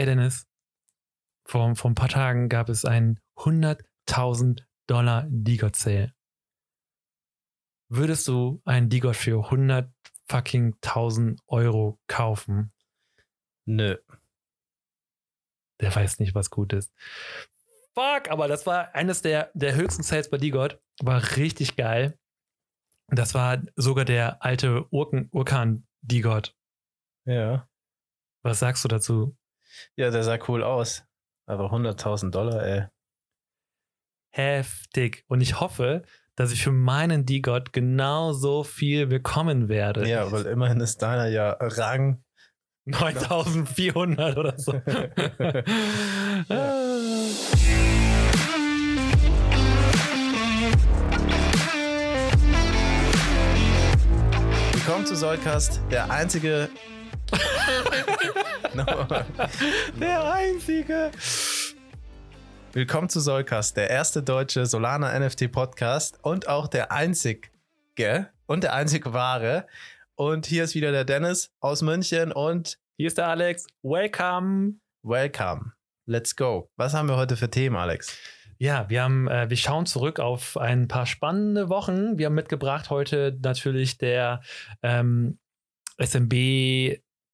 ey Dennis, vor, vor ein paar Tagen gab es einen 100.000 Dollar D-God Sale. Würdest du einen D-God für 100 fucking 1000 Euro kaufen? Nö. Der weiß nicht, was gut ist. Fuck, aber das war eines der, der höchsten Sales bei D-God. War richtig geil. Das war sogar der alte Urken, Urkan D-God. Ja. Was sagst du dazu? Ja, der sah cool aus. Aber 100.000 Dollar, ey. Heftig. Und ich hoffe, dass ich für meinen D-God genauso viel bekommen werde. Ja, weil immerhin ist deiner ja Rang 9400 oder so. Willkommen zu Sollcast, der einzige. Der einzige. Willkommen zu Sollcast, der erste deutsche Solana NFT Podcast und auch der einzige und der einzig wahre. Und hier ist wieder der Dennis aus München und Hier ist der Alex. Welcome. welcome. Let's go. Was haben wir heute für Themen, Alex? Ja, wir haben, äh, wir schauen zurück auf ein paar spannende Wochen. Wir haben mitgebracht heute natürlich der ähm,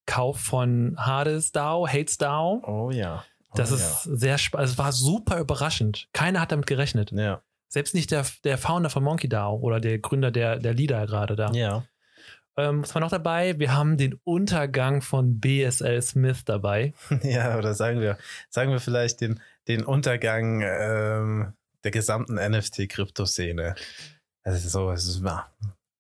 SMB-Kauf von Hades DAO, Hates DAO. Oh ja. Oh, Das ist sehr spannend. Es war super überraschend. Keiner hat damit gerechnet. Ja. Selbst nicht der, der Founder von Monkey DAO oder der Gründer der, der Leader gerade da. Ja. Ähm, was war noch dabei? Wir haben den Untergang von BSL Smith dabei. Ja, oder sagen wir, sagen wir vielleicht den, den Untergang ähm, der gesamten NFT-Kryptoszene. Ist so, es ist ein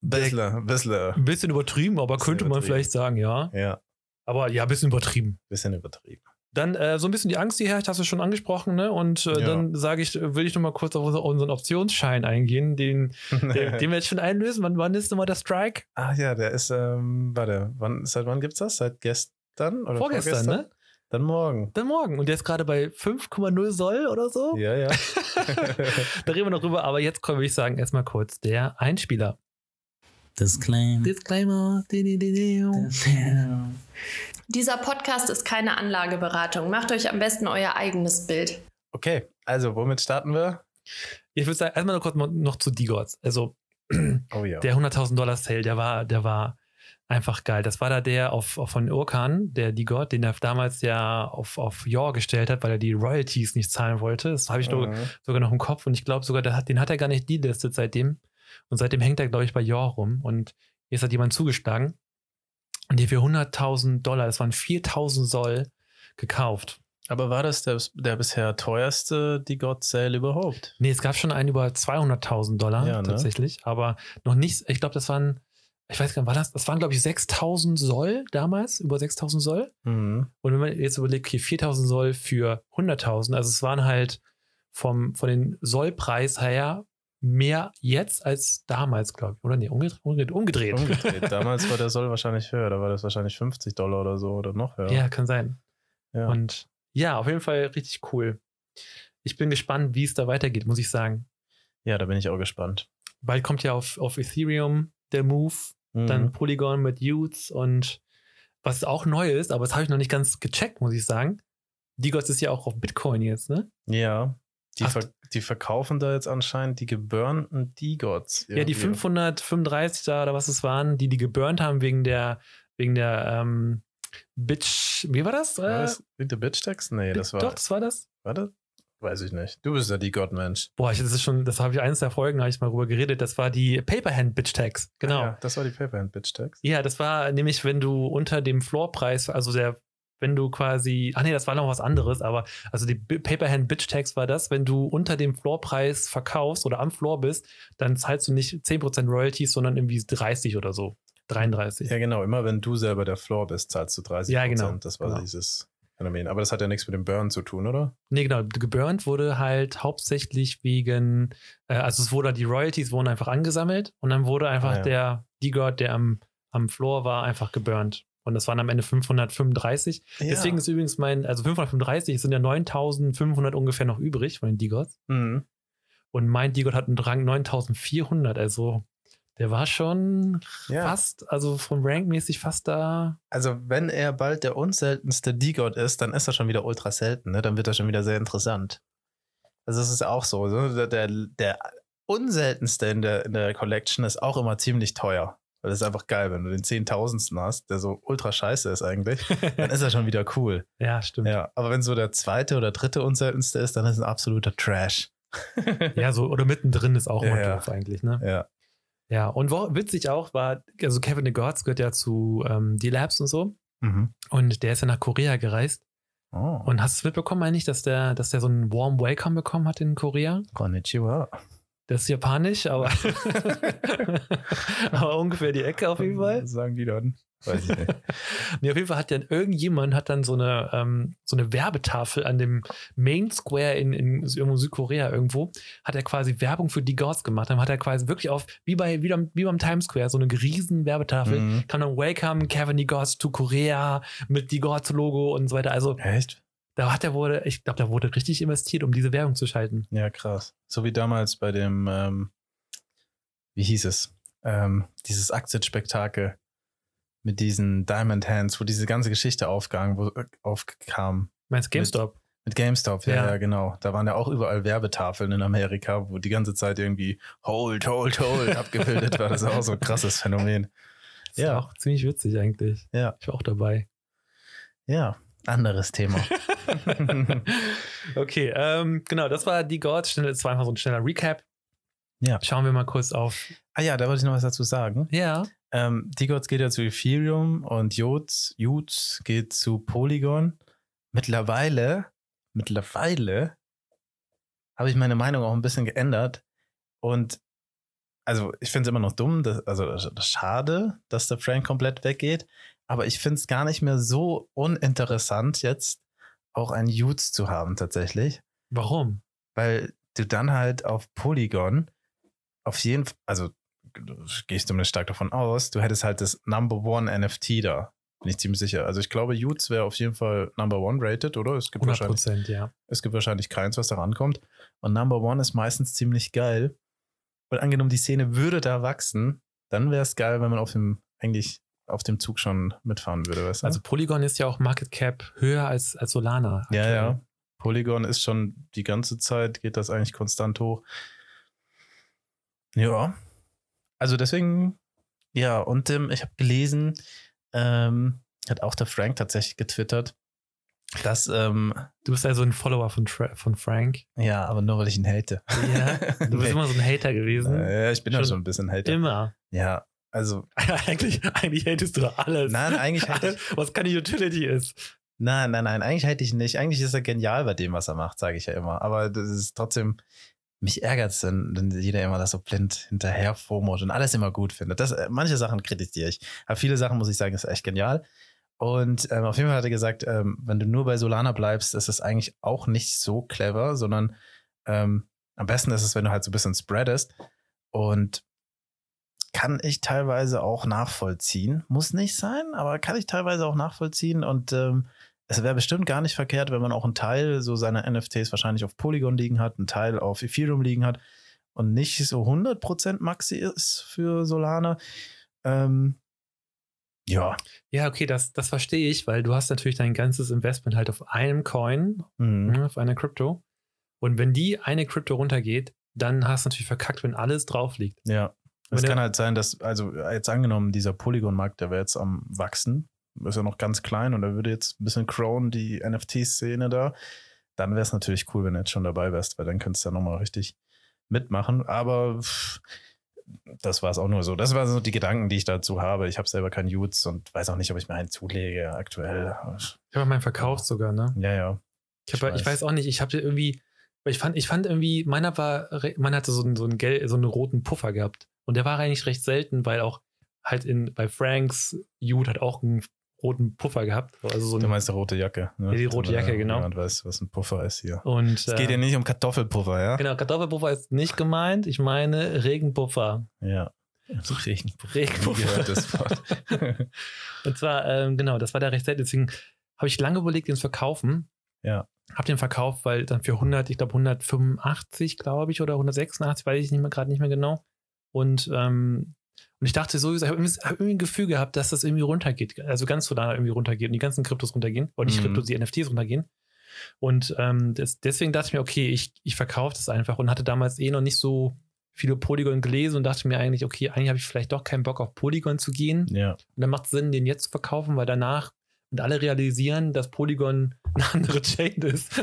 bisschen, bisschen, bisschen übertrieben, aber könnte man übertrieben. vielleicht sagen, ja. ja, Aber ja, ein bisschen übertrieben. bisschen übertrieben. Dann äh, so ein bisschen die Angst, die herrscht, hast du schon angesprochen, ne? Und äh, Ja. dann sage ich, will ich noch mal kurz auf unser, unseren Optionsschein eingehen, den, den, den wir jetzt schon einlösen. Wann, wann ist nochmal der Strike? Ach ja, der ist, ähm, warte, wann, seit wann gibt's das? Seit gestern oder Vorgestern, ne? Dann morgen. Dann morgen. Und der ist gerade bei 5,0 Soll oder so. Ja, ja. da reden wir noch drüber, aber jetzt können wir ich sagen, erstmal kurz der Einspieler. Disclaim. Disclaimer. Dieser Podcast ist keine Anlageberatung. Macht euch am besten euer eigenes Bild. okay, also womit starten wir? Ich würde sagen, erstmal noch kurz noch- zu D-Gods. Also Oh ja. der 100.000 Dollar Sale, der war, der war einfach geil. Das war da der auf, auf von Urkan, der D-God, den er damals ja auf, auf Yor gestellt hat, weil er die Royalties nicht zahlen wollte. Das habe ich nur- Mhm. sogar noch im Kopf und ich glaube sogar, hat, den hat er gar nicht delistet seitdem. Und seitdem hängt er, glaube ich, bei Yor rum und jetzt hat jemand zugeschlagen und die für 100.000 Dollar, das waren 4.000 Soll, gekauft. Aber war das der, der bisher teuerste Die God Sale überhaupt? Nee, es gab schon einen über 200.000 Dollar Ja, ne? tatsächlich, aber noch nicht, ich glaube, das waren, ich weiß gar nicht, war das, das waren, glaube ich, 6.000 Soll damals, über 6.000 Soll. Mhm. Und wenn man jetzt überlegt, okay, 4.000 Soll für 100.000, also es waren halt vom, von den Sollpreis her mehr jetzt als damals, glaube ich. Oder nee, umgedreht. umgedreht, umgedreht. Damals war der Soll wahrscheinlich höher, da war das wahrscheinlich 50 Dollar oder so oder noch höher. Ja, kann sein. Ja. Und ja, auf jeden Fall richtig cool. Ich bin gespannt, wie es da weitergeht, muss ich sagen. ja, da bin ich auch gespannt. Bald kommt ja auf, auf Ethereum der Move, dann Mhm. Polygon mit Utes und was auch neu ist, aber das habe ich noch nicht ganz gecheckt, muss ich sagen. Digos ist ja auch auf Bitcoin jetzt, ne? Ja. Die, Ach. ver die verkaufen da jetzt anscheinend die geburnten D-Gods. Ja, die 535 da oder was es waren, die die geburnt haben wegen der, wegen der ähm, Bitch, wie war das? War Äh, das der Bitch-Text? Nee, das war. Doch, das war das. War das? Weiß ich nicht. Du bist ja die God-Mensch. Boah, ich, das ist schon, das habe ich eins der Folgen, habe ich mal drüber geredet. Das war die Paperhand Bitch Tags. Genau. Ah, Ja. ja, das war die Paperhand Bitch-Text. das war nämlich, wenn du unter dem Floorpreis, also der, wenn du quasi, ach nee, das war noch was anderes, aber also die Paperhand Bitch Tags war das, wenn du unter dem Floorpreis verkaufst oder am Floor bist, dann zahlst du nicht 10% Royalties, sondern irgendwie 30 oder so. 33. Ja, genau. Immer wenn du selber der Floor bist, zahlst du 30 Ja, genau. Das war Genau. dieses Phänomen. Aber das hat ja nichts mit dem Burn zu tun, oder? Nee, genau. Geburnt wurde halt hauptsächlich wegen, äh, also es wurde die Royalties wurden einfach angesammelt und dann wurde einfach Ah, ja. der D-God, der am, am Floor war, einfach geburnt. Und das waren am Ende 535. Deswegen ist übrigens mein, also 535 es sind ja 9500 ungefähr noch übrig von den D-Gods. Mhm. Und mein D-God hat einen Rang 9400, also Der war schon Ja. fast, also vom Rank-mäßig fast da. Also, wenn er bald der unseltenste D-God ist, dann ist er schon wieder ultra selten, ne? Dann wird er schon wieder sehr interessant. Also, es ist auch so. so der, der, der unseltenste in der, in der Collection ist auch immer ziemlich teuer. Weil das ist einfach geil, wenn du den Zehntausendsten hast, der so ultra scheiße ist eigentlich, dann ist er schon wieder cool. ja, stimmt. Ja, aber wenn so der zweite oder dritte unseltenste ist, dann ist es ein absoluter Trash. Ja, so, oder mittendrin ist auch Ja, mal ja. doof eigentlich, ne? Ja. Ja, und wo, witzig auch war, also Kevin the Gods gehört ja zu ähm, D-Labs und so. Mhm. Und der ist ja nach Korea gereist. Oh. Und hast du es mitbekommen eigentlich, dass der, dass der so einen Warm Welcome bekommen hat in Korea? Konnichiwa. Das ist japanisch, aber, aber ungefähr die Ecke auf jeden Fall. Was sagen die dann? Weiß ich nicht. Nee, auf jeden Fall hat dann irgendjemand hat dann so eine, ähm, so eine Werbetafel an dem Main Square in, in irgendwo Südkorea irgendwo, hat er quasi Werbung für die Gods gemacht. Dann hat er quasi wirklich auf, wie, bei, wie, beim, wie beim Times Square, so eine riesen Werbetafel. Mhm. Kam dann Welcome Kevin the Gods to Korea mit die Gods Logo und so weiter. Also Echt? Da hat er wurde, ich glaube, da wurde richtig investiert, um diese Werbung zu schalten. Ja, krass. So wie damals bei dem, ähm, wie hieß es? Ähm, dieses Aktienspektakel mit diesen Diamond Hands, wo diese ganze Geschichte aufgegangen, wo, äh, aufkam. Meinst du GameStop? Mit GameStop, ja, Ja. ja, genau. Da waren ja auch überall Werbetafeln in Amerika, wo die ganze Zeit irgendwie Hold, Hold, Hold abgebildet war. Das ist auch so ein krasses Phänomen. Das ja. Ja. auch ziemlich witzig eigentlich. Ja. Ich war auch dabei. Ja, anderes Thema. okay, ähm, genau, das war die Gods. Schnell- Das war einfach so ein schneller Recap. Ja. Schauen wir mal kurz auf. ah ja, da wollte ich noch was dazu sagen. Ja. Ähm, Digots geht ja zu Ethereum und Jods, Jutes geht zu Polygon. Mittlerweile, mittlerweile habe ich meine Meinung auch ein bisschen geändert. Und also ich finde es immer noch dumm, dass, also schade, dass der Frank komplett weggeht. Aber ich finde es gar nicht mehr so uninteressant, jetzt auch einen Jutes zu haben tatsächlich. Warum? Weil du dann halt auf Polygon auf jeden Fall, also gehe ich zumindest stark davon aus, du hättest halt das Number One NFT da. Bin ich ziemlich sicher. Also ich glaube, Utes wäre auf jeden Fall Number One rated, oder? Es gibt, 100 wahrscheinlich, Prozent, ja. es gibt wahrscheinlich keins, was da rankommt. Und Number One ist meistens ziemlich geil. Und angenommen, die Szene würde da wachsen, dann wäre es geil, wenn man auf dem, eigentlich auf dem Zug schon mitfahren würde, weißt du? Also Polygon ist ja auch Market Cap höher als, als Solana. Ja, aktuell. ja. Polygon ist schon die ganze Zeit, geht das eigentlich konstant hoch. Ja. Also deswegen, ja, und ähm, ich habe gelesen, ähm, hat auch der Frank tatsächlich getwittert, dass, ähm, Du bist also ein Follower von, Tra von Frank. ja, aber nur weil ich ihn hate. Ja. Du bist immer so ein Hater gewesen. Äh, ja, ich bin ja schon ein bisschen Hater. Immer. Ja, also, eigentlich, eigentlich hatest du alles. nein, eigentlich alles, ich, was keine Utility ist. nein, nein, nein, eigentlich hate ich nicht. Eigentlich ist er genial bei dem, was er macht, sage ich ja immer. Aber das ist trotzdem, mich ärgert es, wenn, wenn jeder immer das so blind hinterher FOMO und alles immer gut findet. Das, äh, manche Sachen kritisiere ich. Aber viele Sachen, muss ich sagen, ist echt genial. Und ähm, auf jeden Fall hat er gesagt, ähm, wenn du nur bei Solana bleibst, ist es eigentlich auch nicht so clever, sondern ähm, am besten ist es, wenn du halt so ein bisschen spreadest. Und kann ich teilweise auch nachvollziehen. Muss nicht sein, aber kann ich teilweise auch nachvollziehen. Und ähm, es wäre bestimmt gar nicht verkehrt, wenn man auch einen Teil so seiner NFTs wahrscheinlich auf Polygon liegen hat, einen Teil auf Ethereum liegen hat und nicht so 100% Maxi ist für Solana. Ähm, ja. Ja, okay, das, das verstehe ich, weil du hast natürlich dein ganzes Investment halt auf einem Coin, Mhm. ne, auf einer Crypto. Und wenn die eine Crypto runtergeht, dann hast du natürlich verkackt, wenn alles drauf liegt. Ja. Es kann halt sein, dass, also jetzt angenommen, dieser Polygon-Markt, der wäre jetzt am Wachsen, ist ja noch ganz klein und da würde jetzt ein bisschen crown die NFT-Szene da. Dann wäre es natürlich cool, wenn du jetzt schon dabei wärst, weil dann könntest du ja nochmal richtig mitmachen. Aber pff, das war es auch nur so. Das waren so die Gedanken, die ich dazu habe. Ich habe selber keinen Jutes und weiß auch nicht, ob ich mir einen zulege aktuell. Ich habe meinen verkauft sogar, ne? Ja, ja. Ich, hab, ich, weiß. auch nicht, ich habe irgendwie, ich fand, ich fand irgendwie, meiner war, meiner hatte so einen, so einen, Gel, so einen roten Puffer gehabt. Und der war eigentlich recht selten, weil auch halt in, bei Franks Jude hat auch einen roten Puffer gehabt. Also so Du ein, meinst die rote Jacke. Ne? Ja, die rote Jacke, genau. Niemand weiß, was ein Puffer ist hier. und Es geht ja äh, nicht um Kartoffelpuffer, ja? genau, Kartoffelpuffer ist nicht gemeint, ich meine Regenpuffer. Ja. Regenpuffer. Regenpuffer. Gehört das Wort. Und zwar, ähm, genau, das war der recht selten. Deswegen habe ich lange überlegt, den zu verkaufen. Ja. Habe den verkauft, weil dann für 100, ich glaube 185, glaube ich, oder 186, weiß ich nicht mehr gerade nicht mehr genau. Und ähm, Und ich dachte so, ich habe irgendwie, hab irgendwie ein Gefühl gehabt, dass das irgendwie runtergeht. Also ganz Solana irgendwie runtergeht und die ganzen Kryptos runtergehen. Oder nicht Mhm. Kryptos, die NFTs runtergehen. Und ähm, das, deswegen dachte ich mir, okay, ich, ich verkaufe das einfach und hatte damals eh noch nicht so viele Polygon gelesen und dachte mir eigentlich, okay, eigentlich habe ich vielleicht doch keinen Bock auf Polygon zu gehen. Ja. Und dann macht es Sinn, den jetzt zu verkaufen, weil danach und alle realisieren, dass Polygon eine andere Chain ist.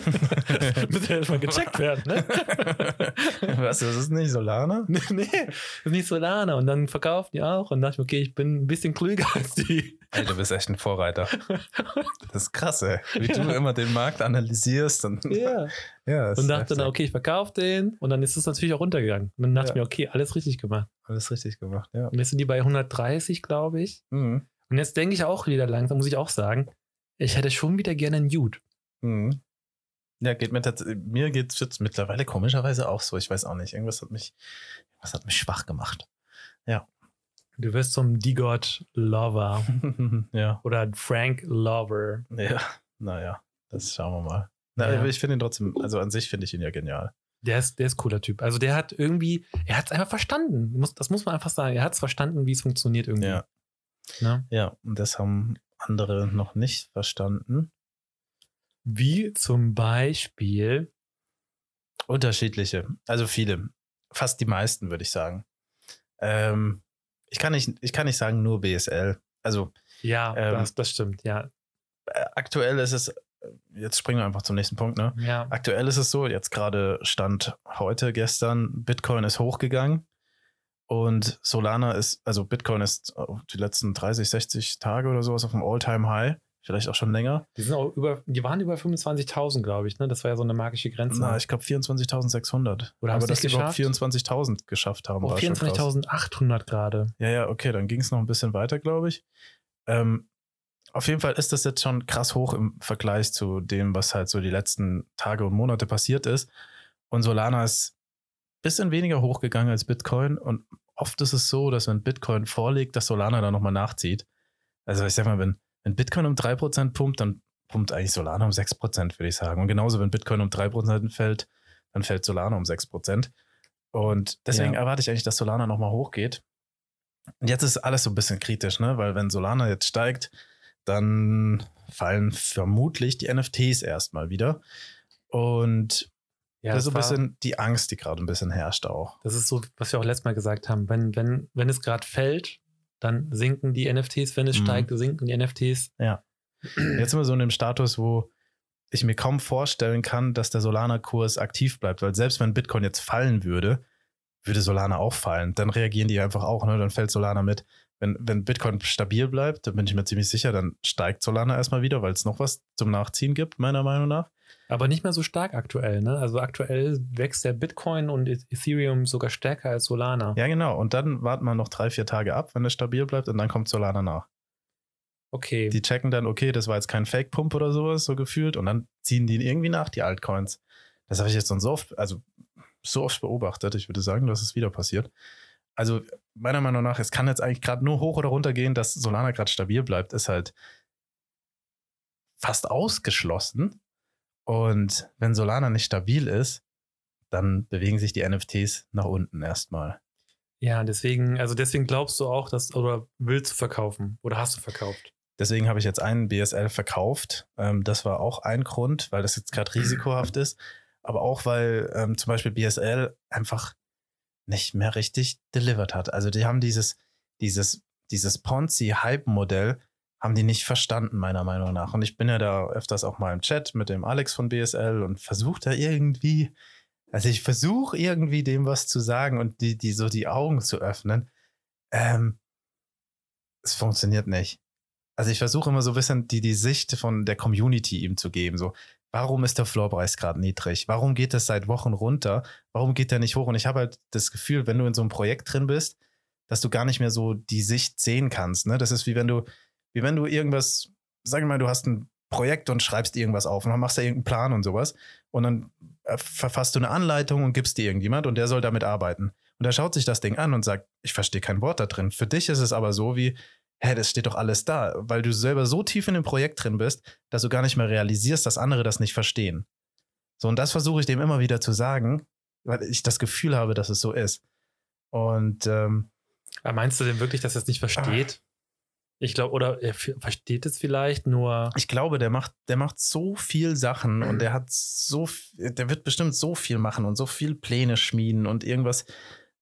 Muss ja erstmal gecheckt werden, ne? Was, das ist nicht Solana? nee, nee, das ist nicht Solana. Und dann verkaufen die auch und dachte ich, mir, okay, ich bin ein bisschen klüger als die. Ey, du bist echt ein Vorreiter. Das ist krass, ey. Wie du immer den Markt analysierst. Und, Ja. ja, das Und dachte dann, heftig. okay, ich verkaufe den. Und dann ist es natürlich auch runtergegangen. Und dann dachte Ja. ich mir, okay, alles richtig gemacht. Alles richtig gemacht, ja. Und jetzt sind die bei 130, glaube ich. Mhm. Und jetzt denke ich auch wieder langsam, muss ich auch sagen, ich hätte schon wieder gerne einen Jude. Mhm. Ja, geht mir tatsächlich, mir geht es jetzt mittlerweile komischerweise auch so. Ich weiß auch nicht. Irgendwas hat mich, was hat mich schwach gemacht. Du wirst zum D-God Lover ja. oder Frank Lover. Ja, naja, das schauen wir mal. Na, Ja. Ich finde ihn trotzdem, also an sich finde ich ihn ja genial. Der ist, der ist cooler Typ. Also der hat irgendwie, er hat es einfach verstanden. Muss, das muss man einfach sagen. Er hat es verstanden, wie es funktioniert irgendwie. Ja. Ne? Ja, und das haben andere noch nicht verstanden. Wie zum Beispiel, Unterschiedliche, also viele, fast die meisten, würde ich sagen. Ähm, ich, kann nicht, ich kann nicht sagen nur BSL. Also ja, Ähm, das, das stimmt, ja. äh, aktuell ist es, jetzt springen wir einfach zum nächsten Punkt, ne? Ja, Aktuell ist es so, jetzt gerade stand heute, gestern, Bitcoin ist hochgegangen und Solana ist, also Bitcoin ist die letzten 30, 60 Tage oder sowas auf dem All-Time-High, vielleicht auch schon länger. die sind auch über, die waren über 25.000, glaube ich, ne? Das war ja so eine magische Grenze. Na, ich glaube 24.600. Oder haben Aber sie dass die nicht überhaupt geschafft? 24.000 geschafft haben, oh, war schon krass. 24.800 gerade. Ja, ja, okay, dann ging es noch ein bisschen weiter, glaube ich. Ähm, auf jeden Fall ist das jetzt schon krass hoch im Vergleich zu dem, was halt so die letzten Tage und Monate passiert ist. Und Solana ist bisschen weniger hochgegangen als Bitcoin. Und oft ist es so, dass wenn Bitcoin vorliegt, dass Solana dann nochmal nachzieht. Also ich sag mal, wenn, wenn Bitcoin um 3% pumpt, dann pumpt eigentlich Solana um 6%, würde ich sagen. Und genauso, wenn Bitcoin um 3% fällt, dann fällt Solana um 6%. Und deswegen Ja. erwarte ich eigentlich, dass Solana nochmal hochgeht. Und jetzt ist alles so ein bisschen kritisch, ne? Weil wenn Solana jetzt steigt, dann fallen vermutlich die NFTs erstmal wieder. Und Ja, das ist so ein bisschen die Angst, die gerade ein bisschen herrscht auch. Das ist so, was wir auch letztes Mal gesagt haben. Wenn, wenn, wenn es gerade fällt, dann sinken die NFTs. Wenn es Mhm. steigt, sinken die NFTs. Jetzt sind wir so in dem Status, wo ich mir kaum vorstellen kann, dass der Solana-Kurs aktiv bleibt, weil selbst wenn Bitcoin jetzt fallen würde, würde Solana auch fallen. Dann reagieren die einfach auch, ne? Dann fällt Solana mit. Wenn, wenn Bitcoin stabil bleibt, dann bin ich mir ziemlich sicher, dann steigt Solana erstmal wieder, weil es noch was zum Nachziehen gibt, meiner Meinung nach. Aber nicht mehr so stark aktuell. Ne? Also aktuell wächst der Bitcoin und Ethereum sogar stärker als Solana. Ja, genau. Und dann warten wir noch drei, vier Tage ab, wenn es stabil bleibt, und dann kommt Solana nach. Okay. Die checken dann, okay, das war jetzt kein Fake-Pump oder sowas, so gefühlt, und dann ziehen die irgendwie nach, die Altcoins. Das habe ich jetzt so oft, also so oft beobachtet. Ich würde sagen, dass es wieder passiert. Also, meiner Meinung nach, es kann jetzt eigentlich gerade nur hoch oder runter gehen, dass Solana gerade stabil bleibt, ist halt fast ausgeschlossen. Und wenn Solana nicht stabil ist, dann bewegen sich die NFTs nach unten erstmal. ja, deswegen, also deswegen glaubst du auch, dass, oder willst du verkaufen? Oder hast du verkauft? Deswegen habe ich jetzt einen BSL verkauft. Ähm, das war auch ein Grund, weil das jetzt gerade risikohaft ist. Aber auch, weil ähm, zum Beispiel BSL einfach nicht mehr richtig delivered hat. Also die haben dieses, dieses, dieses Ponzi-Hype-Modell haben die nicht verstanden, meiner Meinung nach. Und ich bin ja da öfters auch mal im Chat mit dem Alex von BSL und versuche da irgendwie, also ich versuche irgendwie dem was zu sagen und die, die so die Augen zu öffnen. Ähm, es funktioniert nicht. Also ich versuche immer so ein bisschen die, die Sicht von der Community ihm zu geben. So, warum ist der Floorpreis gerade niedrig? Warum geht es seit Wochen runter? Warum geht der nicht hoch? Und ich habe halt das Gefühl, wenn du in so einem Projekt drin bist, dass du gar nicht mehr so die Sicht sehen kannst. Ne? Das ist wie wenn du, wie wenn du irgendwas, sag mal, du hast ein Projekt und schreibst irgendwas auf und dann machst du irgendeinen Plan und sowas. Und dann äh, verfasst du eine Anleitung und gibst dir irgendjemand und der soll damit arbeiten. Und er schaut sich das Ding an und sagt, ich verstehe kein Wort da drin. Für dich ist es aber so wie, hä, das steht doch alles da, weil du selber so tief in dem Projekt drin bist, dass du gar nicht mehr realisierst, dass andere das nicht verstehen. So, und das versuche ich dem immer wieder zu sagen, weil ich das Gefühl habe, dass es so ist. Und ähm, Aber meinst du denn wirklich, dass er es nicht versteht? Ich glaube, oder er f- versteht es vielleicht, nur. Ich glaube, der macht, der macht so viel Sachen und der hat so, der wird bestimmt so viel machen und so viel Pläne schmieden und irgendwas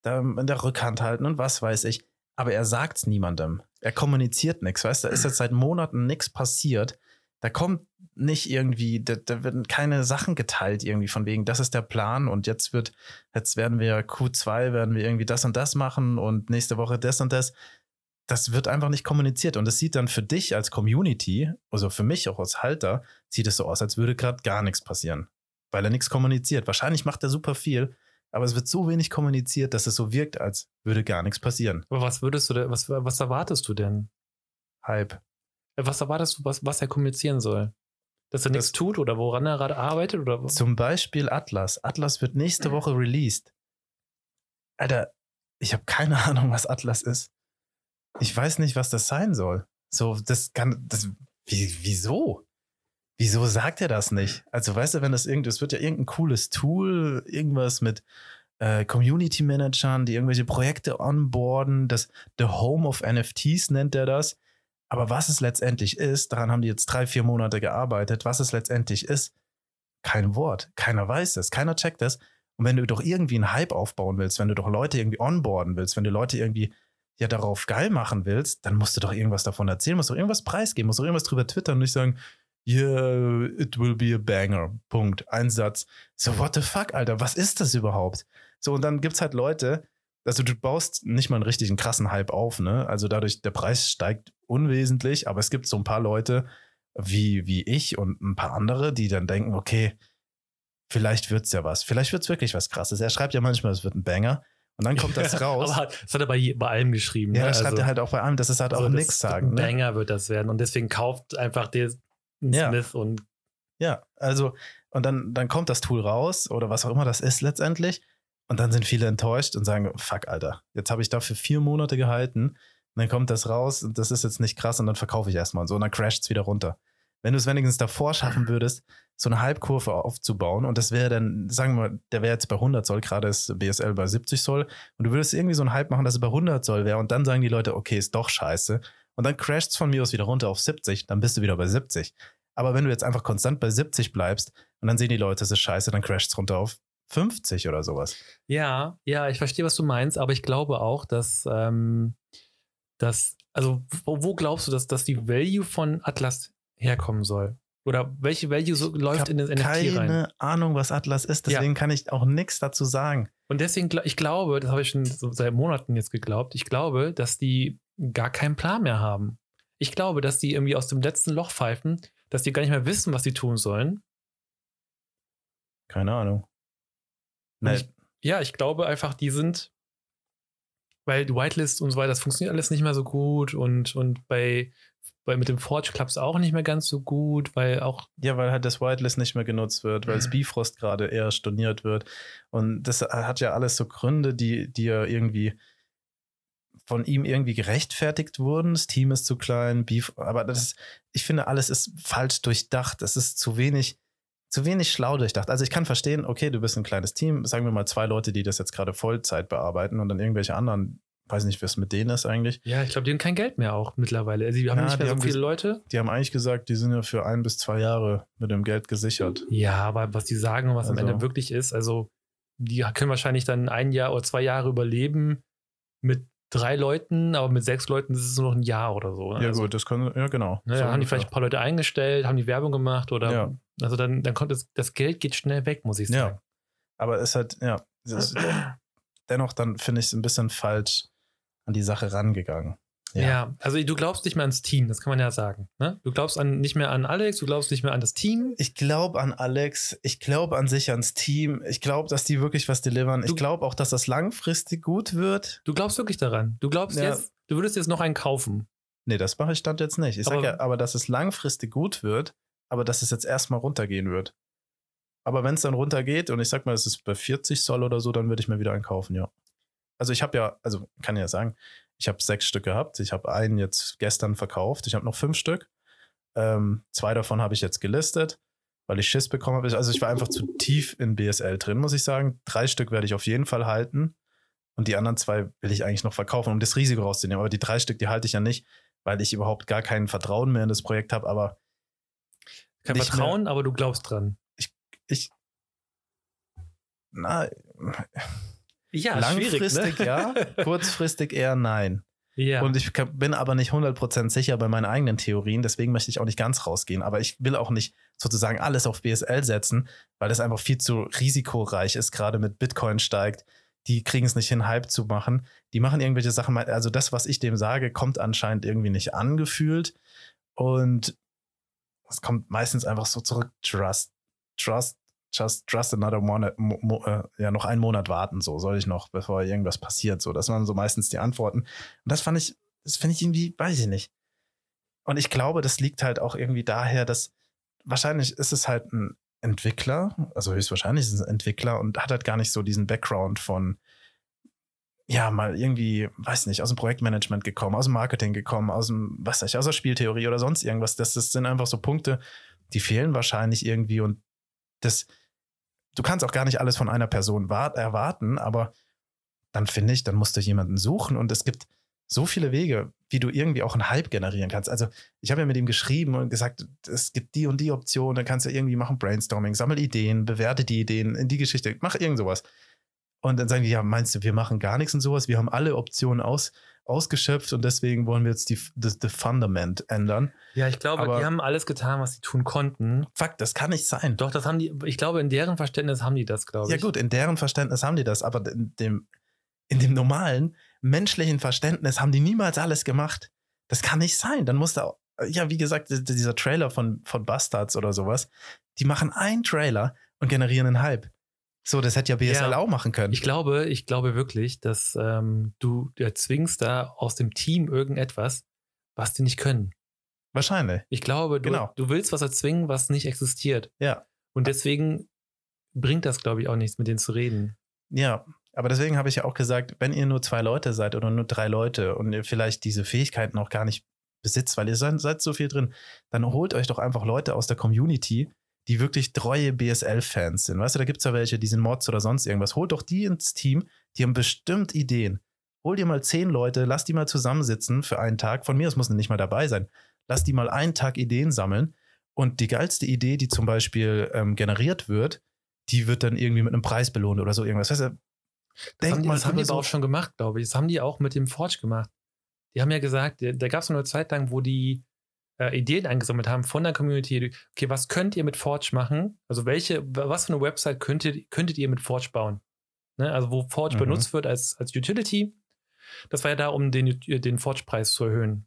da in der Rückhand halten und was weiß ich. Aber er sagt niemandem. Er kommuniziert nichts, weißt du? Da ist jetzt seit Monaten nichts passiert. Da kommt nicht irgendwie, da, da werden keine Sachen geteilt irgendwie von wegen, das ist der Plan und jetzt wird, jetzt werden wir Q2, werden wir irgendwie das und das machen und nächste Woche das und das. Das wird einfach nicht kommuniziert und es sieht dann für dich als Community, also für mich auch als Halter, sieht es so aus, als würde gerade gar nichts passieren, weil er nichts kommuniziert. Wahrscheinlich macht er super viel, aber es wird so wenig kommuniziert, dass es so wirkt, als würde gar nichts passieren. Aber was würdest du denn, was, was erwartest du denn? Hype. Äh, Was erwartest du, was, was er kommunizieren soll? Dass er Das- nichts tut oder woran er gerade arbeitet? Oder? Zum Beispiel Atlas. Atlas wird nächste Woche released. Alter, ich habe keine Ahnung, was Atlas ist. Ich weiß nicht, was das sein soll. So, das kann, das, wie, wieso? Wieso sagt er das nicht? Also, weißt du, wenn das irgend, es wird ja irgendein cooles Tool, irgendwas mit äh, Community Managern, die irgendwelche Projekte onboarden, das The Home of NFTs nennt er das. Aber was es letztendlich ist, daran haben die jetzt drei, vier Monate gearbeitet, was es letztendlich ist, kein Wort. Keiner weiß es, keiner checkt es. Und wenn du doch irgendwie einen Hype aufbauen willst, wenn du doch Leute irgendwie onboarden willst, wenn du Leute irgendwie ja darauf geil machen willst, dann musst du doch irgendwas davon erzählen, musst doch irgendwas preisgeben, musst doch irgendwas drüber twittern und nicht sagen, yeah, it will be a banger. Punkt. Ein Satz. So, what the fuck, Alter, was ist das überhaupt? So, und dann gibt's halt Leute, also du baust nicht mal einen richtigen krassen Hype auf, ne? Also dadurch, der Preis steigt unwesentlich, aber es gibt so ein paar Leute, wie, wie ich und ein paar andere, die dann denken, okay, vielleicht wird's ja was. Vielleicht wird's wirklich was krasses. Er schreibt ja manchmal, es wird ein Banger. Und dann kommt das raus. Aber das hat er bei, bei allem geschrieben. ja, ne? das schreibt Also- er halt auch bei allem. Das ist halt auch also sagen. Ein Ne? Banger wird das werden. Und deswegen kauft einfach der Ja. Smith und Ja, also, und dann, dann kommt das Tool raus oder was auch immer das ist letztendlich. Und dann sind viele enttäuscht und sagen, fuck, Alter, jetzt habe ich dafür vier Monate gehalten. Und dann kommt das raus und das ist jetzt nicht krass und dann verkaufe ich erstmal und so und dann crasht es wieder runter. Wenn du es wenigstens davor schaffen würdest, so eine Halbkurve aufzubauen und das wäre dann, sagen wir mal, der wäre jetzt bei 100 Zoll, gerade ist BSL bei 70 Zoll und du würdest irgendwie so einen Hype machen, dass es bei 100 Zoll wäre und dann sagen die Leute, okay, ist doch scheiße und dann crasht es von mir aus wieder runter auf 70, dann bist du wieder bei 70. Aber wenn du jetzt einfach konstant bei 70 bleibst und dann sehen die Leute, es ist scheiße, dann crasht es runter auf 50 oder sowas. Ja, ja, ich verstehe, was du meinst, aber ich glaube auch, dass, ähm, dass also wo, wo glaubst du, dass, dass die Value von Atlas herkommen soll? Oder welche Value so läuft in das NFT Keine rein? Ahnung, was Atlas ist, deswegen kann ich auch nichts dazu sagen. Und deswegen, ich glaube, das habe ich schon seit Monaten jetzt geglaubt, ich glaube, dass die gar keinen Plan mehr haben. Ich glaube, dass die irgendwie aus dem letzten Loch pfeifen, dass die gar nicht mehr wissen, was sie tun sollen. Keine Ahnung. Nee, ich, ja, ich glaube einfach, die sind, weil die Whitelist und so weiter, das funktioniert alles nicht mehr so gut und, und bei, bei mit dem Forge klappt es auch nicht mehr ganz so gut, weil auch, ja, weil halt das Whitelist nicht mehr genutzt wird, weil das Mhm. Bifrost gerade eher storniert wird. Und das hat ja alles so Gründe, die, die ja irgendwie von ihm irgendwie gerechtfertigt wurden. Das Team ist zu klein, Beef, aber das ist, ich finde, alles ist falsch durchdacht. Es ist zu wenig, zu wenig schlau durchdacht. Also ich kann verstehen, okay, du bist ein kleines Team, sagen wir mal zwei Leute, die das jetzt gerade Vollzeit bearbeiten und dann irgendwelche anderen, weiß nicht, was mit denen ist eigentlich. ja, ich glaube, die haben kein Geld mehr auch mittlerweile. Also, die haben Ja, nicht mehr so viele Leute. Die haben eigentlich gesagt, die sind ja für ein bis zwei Jahre mit dem Geld gesichert. Ja, aber was die sagen und was am Also- Ende wirklich ist, also die können wahrscheinlich dann ein Jahr oder zwei Jahre überleben mit drei Leuten, aber mit sechs Leuten ist es nur noch ein Jahr oder so. Ja, also, gut, das können, ja, genau. Ne, So haben die vielleicht ein paar Leute eingestellt, haben die Werbung gemacht oder Ja. also dann, dann kommt das, das Geld geht schnell weg, muss ich Ja. sagen. Aber es ist halt, ja, ist, dennoch dann finde ich es ein bisschen falsch an die Sache rangegangen. Ja. also du glaubst nicht mehr ans Team, das kann man ja sagen. Ne? Du glaubst an, nicht mehr an Alex, du glaubst nicht mehr an das Team. Ich glaube an Alex, ich glaube an sich ans Team, ich glaube, dass die wirklich was delivern. Du- ich glaube auch, dass das langfristig gut wird. Du glaubst wirklich daran. Du glaubst Ja. jetzt, du würdest jetzt noch einen kaufen. Nee, das mache ich stand jetzt nicht. Ich sage ja, aber dass es langfristig gut wird, aber dass es jetzt erstmal runtergehen wird. Aber wenn es dann runtergeht und ich sag mal, es ist bei 40 Soll oder so, dann würde ich mir wieder einen kaufen, ja. Also ich habe ja, also kann ja sagen, ich habe sechs Stück gehabt. Ich habe einen jetzt gestern verkauft. Ich habe noch fünf Stück. Ähm, zwei davon habe ich jetzt gelistet, weil ich Schiss bekommen habe. Also ich war einfach zu tief in BSL drin, muss ich sagen. Drei Stück werde ich auf jeden Fall halten. Und die anderen zwei will ich eigentlich noch verkaufen, um das Risiko rauszunehmen. Aber die drei Stück, die halte ich ja nicht, weil ich überhaupt gar kein Vertrauen mehr in das Projekt habe. Aber Kein Vertrauen, aber du glaubst dran. ich. Na, Ja, langfristig ne? ja, kurzfristig eher nein. ja. Und ich bin aber nicht 100% sicher bei meinen eigenen Theorien, deswegen möchte ich auch nicht ganz rausgehen. Aber ich will auch nicht sozusagen alles auf BSL setzen, weil das einfach viel zu risikoreich ist, gerade mit Bitcoin steigt. Die kriegen es nicht hin, Hype zu machen. Die machen irgendwelche Sachen, also das, was ich dem sage, kommt anscheinend irgendwie nicht angefühlt. Und es kommt meistens einfach so zurück, trust, trust, just trust another monat, mo, mo, äh, ja, noch einen Monat warten, so soll ich noch, bevor irgendwas passiert. So, das waren so meistens die Antworten. Und das fand ich, das finde ich irgendwie, weiß ich nicht. Und ich glaube, das liegt halt auch irgendwie daher, dass wahrscheinlich ist es halt ein Entwickler, also höchstwahrscheinlich ist es ein Entwickler und hat halt gar nicht so diesen Background von, ja, mal irgendwie, weiß nicht, aus dem Projektmanagement gekommen, aus dem Marketing gekommen, aus dem, was weiß ich, aus der Spieltheorie oder sonst irgendwas. Das, das sind einfach so Punkte, die fehlen wahrscheinlich irgendwie und das, du kannst auch gar nicht alles von einer Person wart, erwarten, aber dann finde ich, dann musst du jemanden suchen und es gibt so viele Wege, wie du irgendwie auch einen Hype generieren kannst. Also ich habe ja mit ihm geschrieben und gesagt, es gibt die und die Option, dann kannst du irgendwie machen Brainstorming, sammel Ideen, bewerte die Ideen in die Geschichte, mach irgend sowas. Und dann sagen die, ja, meinst du, wir machen gar nichts und sowas, wir haben alle Optionen aus, ausgeschöpft und deswegen wollen wir jetzt die, das, das Fundament ändern. ja, ich glaube, aber- die haben alles getan, was sie tun konnten. Fuck, das kann nicht sein. Doch, das haben die, ich glaube, in deren Verständnis haben die das, glaube Ja ich. gut, in deren Verständnis haben die das, aber in dem, in dem normalen menschlichen Verständnis haben die niemals alles gemacht. Das kann nicht sein. Dann muss da, ja, wie gesagt, di- dieser Trailer von, von Bastards oder sowas, die machen einen Trailer und generieren einen Hype. So, das hätte ja BSL Ja. auch machen können. Ich glaube, ich glaube wirklich, dass ähm, du erzwingst da aus dem Team irgendetwas, was die nicht können. Wahrscheinlich. Ich glaube, du, Genau. du willst was erzwingen, was nicht existiert. Ja. Und deswegen bringt das, glaube ich, auch nichts, mit denen zu reden. Ja, aber deswegen habe ich ja auch gesagt, wenn ihr nur zwei Leute seid oder nur drei Leute und ihr vielleicht diese Fähigkeiten auch gar nicht besitzt, weil ihr seid, seid so viel drin, dann holt euch doch einfach Leute aus der Community, die wirklich treue BSL-Fans sind. Weißt du, da gibt es ja welche, die sind Mods oder sonst irgendwas. Holt doch die ins Team, die haben bestimmt Ideen. Hol dir mal zehn Leute, lass die mal zusammensitzen für einen Tag. Von mir aus muss nicht mal dabei sein. Lass die mal einen Tag Ideen sammeln. Und die geilste Idee, die zum Beispiel ähm, generiert wird, die wird dann irgendwie mit einem Preis belohnt oder so irgendwas. Weißt du, Das denk haben die, mal das haben die drüber aber auch schon gemacht, glaube ich. Das haben die auch mit dem Forge gemacht. Die haben ja gesagt, da gab es eine Zeit lang, wo die äh, Ideen eingesammelt haben von der Community. Okay, was könnt ihr mit Forge machen? Also welche, was für eine Website könntet, könntet ihr mit Forge bauen? Ne? Also wo Forge Mhm. benutzt wird als, als Utility. Das war ja da, um den, den Forge-Preis zu erhöhen.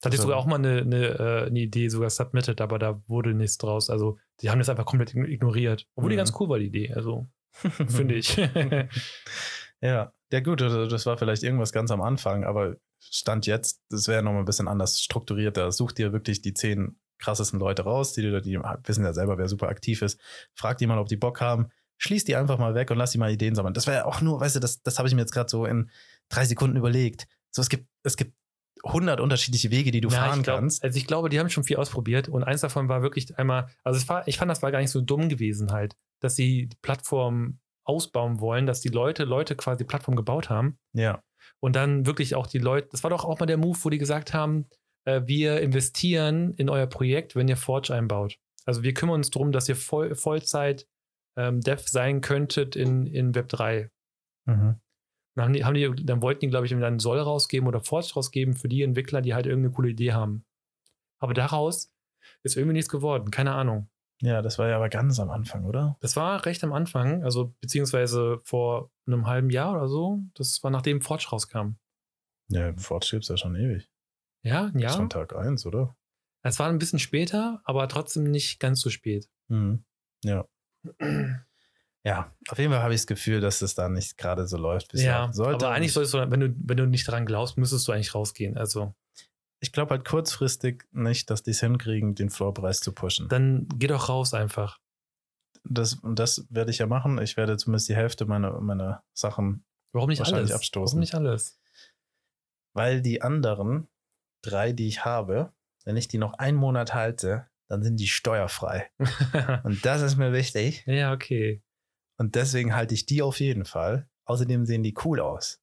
Da hatte ich Also- sogar auch mal eine, eine, äh, eine Idee sogar submitted, aber da wurde nichts draus. Also die haben das einfach komplett ignoriert. Obwohl die Mhm. ganz cool war, die Idee. Also finde ich. Ja, ja gut, also das war vielleicht irgendwas ganz am Anfang, aber Stand jetzt, das wäre noch mal ein bisschen anders strukturierter. Such dir wirklich die zehn krassesten Leute raus, die, die wissen ja selber, wer super aktiv ist. Frag die mal, ob die Bock haben. Schließ die einfach mal weg und lass die mal Ideen sammeln. Das wäre ja auch nur, weißt du, das, das habe ich mir jetzt gerade so in drei Sekunden überlegt. So, es gibt, es gibt hundert unterschiedliche Wege, die du Ja, fahren ich glaub, kannst. Also ich glaube, die haben schon viel ausprobiert und eins davon war wirklich einmal, also es war, ich fand, das war gar nicht so dumm gewesen halt, dass sie die Plattform ausbauen wollen, dass die Leute, Leute quasi die Plattform gebaut haben Ja, und dann wirklich auch die Leute, das war doch auch mal der Move, wo die gesagt haben, äh, wir investieren in euer Projekt, wenn ihr Forge einbaut. Also wir kümmern uns darum, dass ihr voll, Vollzeit ähm, Dev sein könntet in, in Web 3. mhm. Dann, haben die, haben die, dann wollten die, glaube ich, dann Soll rausgeben oder Forge rausgeben für die Entwickler, die halt irgendeine coole Idee haben. Aber daraus ist irgendwie nichts geworden. Keine Ahnung. Ja, das war ja aber ganz am Anfang, oder? Das war recht am Anfang, also beziehungsweise vor einem halben Jahr oder so. Das war nachdem Forge rauskam. Ja, Forge gibt's ja schon ewig. Ja, ein Jahr. Von Tag 1, oder? Es war ein bisschen später, aber trotzdem nicht ganz so spät. Mhm. Ja. Ja, auf jeden Fall habe ich das Gefühl, dass das da nicht gerade so läuft. wie es ja, sollte. aber eigentlich solltest du, wenn du, wenn du nicht daran glaubst, müsstest du eigentlich rausgehen. Also ich, glaube halt kurzfristig nicht, dass die es hinkriegen, den Floorpreis zu pushen. dann geh doch raus einfach. Das, und das werde ich ja machen. Ich werde zumindest die Hälfte meiner, meiner Sachen, Warum nicht Wahrscheinlich alles? abstoßen. Warum nicht alles? weil die anderen drei, die ich habe, wenn ich die noch einen Monat halte, dann sind die steuerfrei. Und das ist mir wichtig. ja, okay. Und deswegen halte ich die auf jeden Fall. Außerdem sehen die cool aus.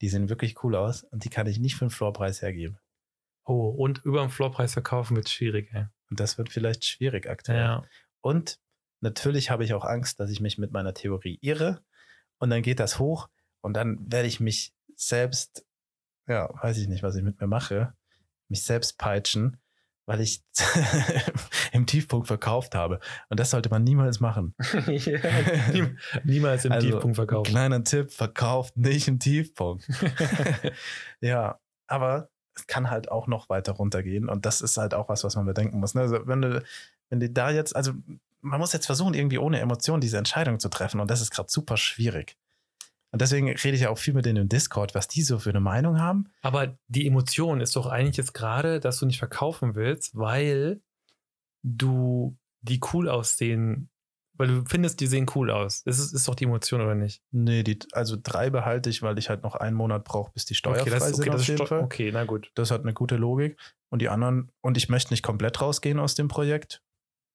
Die sehen wirklich cool aus und die kann ich nicht für den Floorpreis hergeben. Oh, und über dem Floorpreis verkaufen wird schwierig, ey. Und das wird vielleicht schwierig aktuell. Ja. Und natürlich habe ich auch Angst, dass ich mich mit meiner Theorie irre und dann geht das hoch und dann werde ich mich selbst, ja, weiß ich nicht, was ich mit mir mache, mich selbst peitschen, weil ich im Tiefpunkt verkauft habe. Und das sollte man niemals machen. Niem- Niemals im Also, Tiefpunkt verkaufen. Kleiner Tipp, verkauft nicht im Tiefpunkt. ja, aber es kann halt auch noch weiter runtergehen und das ist halt auch was, was man bedenken muss. ne? Also wenn du, wenn du da jetzt, also man muss jetzt versuchen, irgendwie ohne Emotion diese Entscheidung zu treffen und das ist gerade super schwierig. Und deswegen rede ich ja auch viel mit denen im Discord, was die so für eine Meinung haben. Aber die Emotion ist doch eigentlich jetzt gerade, dass du nicht verkaufen willst, weil du die cool aussehen, weil du findest, die sehen cool aus. Das ist, ist doch die Emotion, oder nicht? Nee, die, also drei behalte ich, weil ich halt noch einen Monat brauche, bis die steuerfrei okay, das, sind okay, auf jeden Fall. okay, na gut. Das hat eine gute Logik. Und die anderen, und ich möchte nicht komplett rausgehen aus dem Projekt,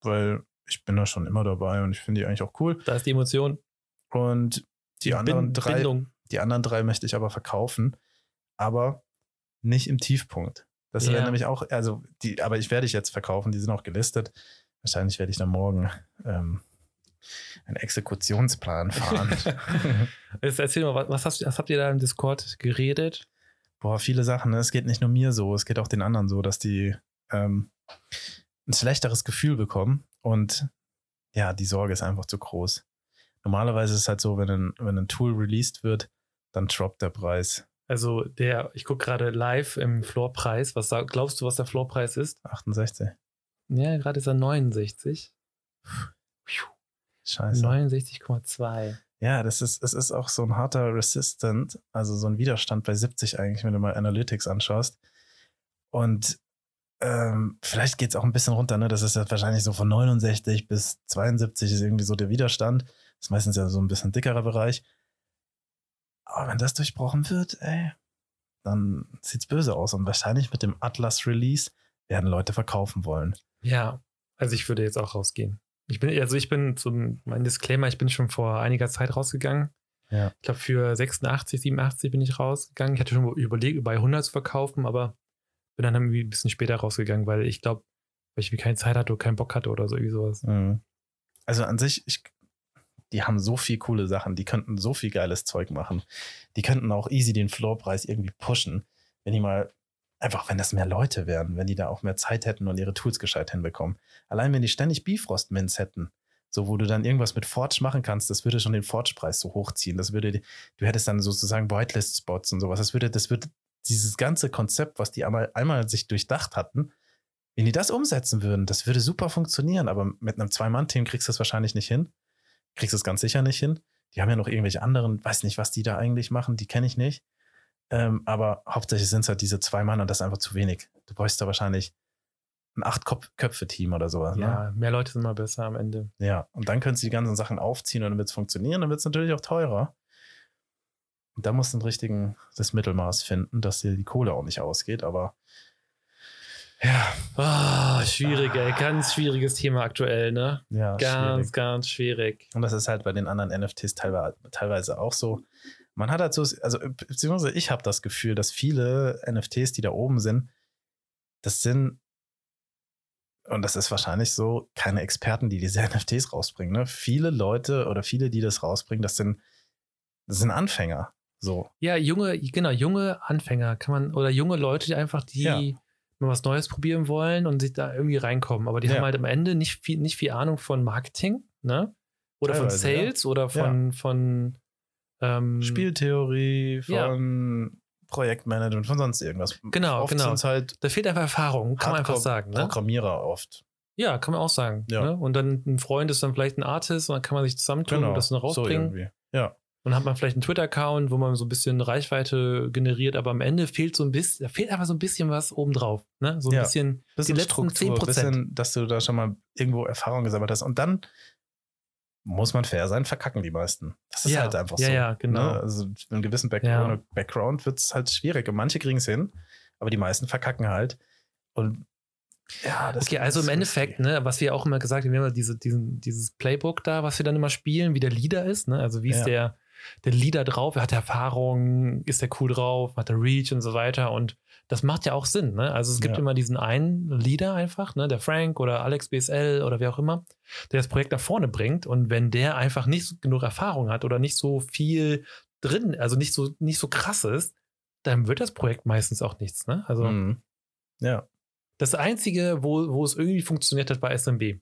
weil ich bin da schon immer dabei und ich finde die eigentlich auch cool. Da ist die Emotion. Und die anderen Bin- drei, Bindung. die anderen drei möchte ich aber verkaufen, aber nicht im Tiefpunkt. Das Ja. wäre nämlich auch, also die, aber ich werde ich jetzt verkaufen, die sind auch gelistet. Wahrscheinlich werde ich dann morgen ähm, einen Exekutionsplan fahren. Jetzt erzähl mal, was, hast, was habt ihr da im Discord geredet? Boah, viele Sachen. Ne? Es geht nicht nur mir so, es geht auch den anderen so, dass die ähm, ein schlechteres Gefühl bekommen. Und ja, die Sorge ist einfach zu groß. Normalerweise ist es halt so, wenn ein, wenn ein Tool released wird, dann droppt der Preis Also der, ich gucke gerade live im Floorpreis. Was glaubst du, was der Floorpreis ist? 68. Ja, gerade ist er 69. Scheiße. 69,2. Ja, das ist, es ist auch so ein harter Resistant, also so ein Widerstand bei 70 eigentlich, wenn du mal Analytics anschaust. Und ähm, vielleicht geht es auch ein bisschen runter, ne? Das ist ja wahrscheinlich so von 69 bis 72 ist irgendwie so der Widerstand. Das ist meistens ja so ein bisschen dickerer Bereich. Aber wenn das durchbrochen wird, ey, dann sieht's böse aus. Und wahrscheinlich mit dem Atlas Release werden Leute verkaufen wollen. Ja, also ich würde jetzt auch rausgehen. Ich bin, also ich bin zum, mein Disclaimer, ich bin schon vor einiger Zeit rausgegangen. Ja. Ich glaube, für 86, 87 bin ich rausgegangen. Ich hatte schon überlegt, bei 100 zu verkaufen, aber bin dann irgendwie ein bisschen später rausgegangen, weil ich glaube, weil ich keine Zeit hatte oder keinen Bock hatte oder so irgendwie sowas. Mhm. Also an sich, ich, die haben so viel coole Sachen, die könnten so viel geiles Zeug machen. Die könnten auch easy den Floorpreis irgendwie pushen, wenn die mal, einfach wenn das mehr Leute wären, wenn die da auch mehr Zeit hätten und ihre Tools gescheit hinbekommen. Allein wenn die ständig Bifrost-Mints hätten, so wo du dann irgendwas mit Forge machen kannst, das würde schon den Forge-Preis so hochziehen. Das würde, du hättest dann sozusagen Whitelist-Spots und sowas. Das würde, das würde dieses ganze Konzept, was die einmal, einmal sich durchdacht hatten, wenn die das umsetzen würden, das würde super funktionieren, aber mit einem Zwei-Mann-Team kriegst du das wahrscheinlich nicht hin. Kriegst du es ganz sicher nicht hin. Die haben ja noch irgendwelche anderen, weiß nicht, was die da eigentlich machen, die kenne ich nicht. Ähm, aber hauptsächlich sind es halt diese zwei Mann und das ist einfach zu wenig. Du bräuchst da wahrscheinlich ein Acht-Köpfe-Team oder sowas. Ne? Ja, mehr Leute sind mal besser am Ende. Ja, und dann können sie die ganzen Sachen aufziehen und dann wird es funktionieren, dann wird es natürlich auch teurer. Und da musst du ein richtigen, das Mittelmaß finden, dass dir die Kohle auch nicht ausgeht, aber ja, Ah, schwierig, ey. Ganz schwieriges Thema aktuell, ne? ja, Ganz, schwierig. ganz schwierig. Und das ist halt bei den anderen NFTs teilweise, teilweise auch so. Man hat halt so, also beziehungsweise ich habe das Gefühl, dass viele NFTs, die da oben sind, das sind, und das ist wahrscheinlich so, keine Experten, die diese NFTs rausbringen. Ne? Viele Leute oder viele, die das rausbringen, das sind, das sind Anfänger. So. Ja, junge, genau, junge Anfänger kann man, oder junge Leute, die einfach, die Ja. mal was Neues probieren wollen und sich da irgendwie reinkommen. Aber die Ja. haben halt am Ende nicht viel, nicht viel Ahnung von Marketing, ne? Oder von Teilweise, ja. Sales oder von, von ähm, Spieltheorie, Ja. von Projektmanagement, von sonst irgendwas. Genau, oft genau. halt Da fehlt einfach Erfahrung, kann man einfach sagen. Ne? Programmierer oft. Ja, kann man auch sagen. Ja. Ne? Und dann ein Freund ist dann vielleicht ein Artist und dann kann man sich zusammentun und das dann Genau, so rausbringen. irgendwie. Ja. Und dann hat man vielleicht einen Twitter-Account, wo man so ein bisschen Reichweite generiert, aber am Ende fehlt so ein bisschen, fehlt einfach so ein bisschen was obendrauf. Ne? So ein Ja. bisschen bisschen die letzten Struktur, 10%. bisschen, dass du da schon mal irgendwo Erfahrung gesammelt hast. Und dann muss man fair sein, verkacken die meisten. Das ist Ja, halt einfach ja, so. ja, genau. Ne? Also mit einem gewissen Back Ja. Background wird es halt schwierig. Und manche kriegen es hin, aber die meisten verkacken halt. Und ja, das Okay, also im Endeffekt, ne, was wir auch immer gesagt haben, wir haben ja diese, diesen, dieses Playbook da, was wir dann immer spielen, wie der Leader ist, ne? Also wie ist der, der Leader drauf, er hat Erfahrung, ist der cool drauf, hat der Reach und so weiter. Und das macht ja auch Sinn. Ne? Also es gibt Ja. immer diesen einen Leader einfach, ne? der Frank oder Alex BSL oder wer auch immer, der das Projekt nach vorne bringt. Und wenn der einfach nicht genug Erfahrung hat oder nicht so viel drin, also nicht so, nicht so krass ist, dann wird das Projekt meistens auch nichts. Ne? Also Mhm. Ja. das Einzige, wo, wo es irgendwie funktioniert hat, war SMB.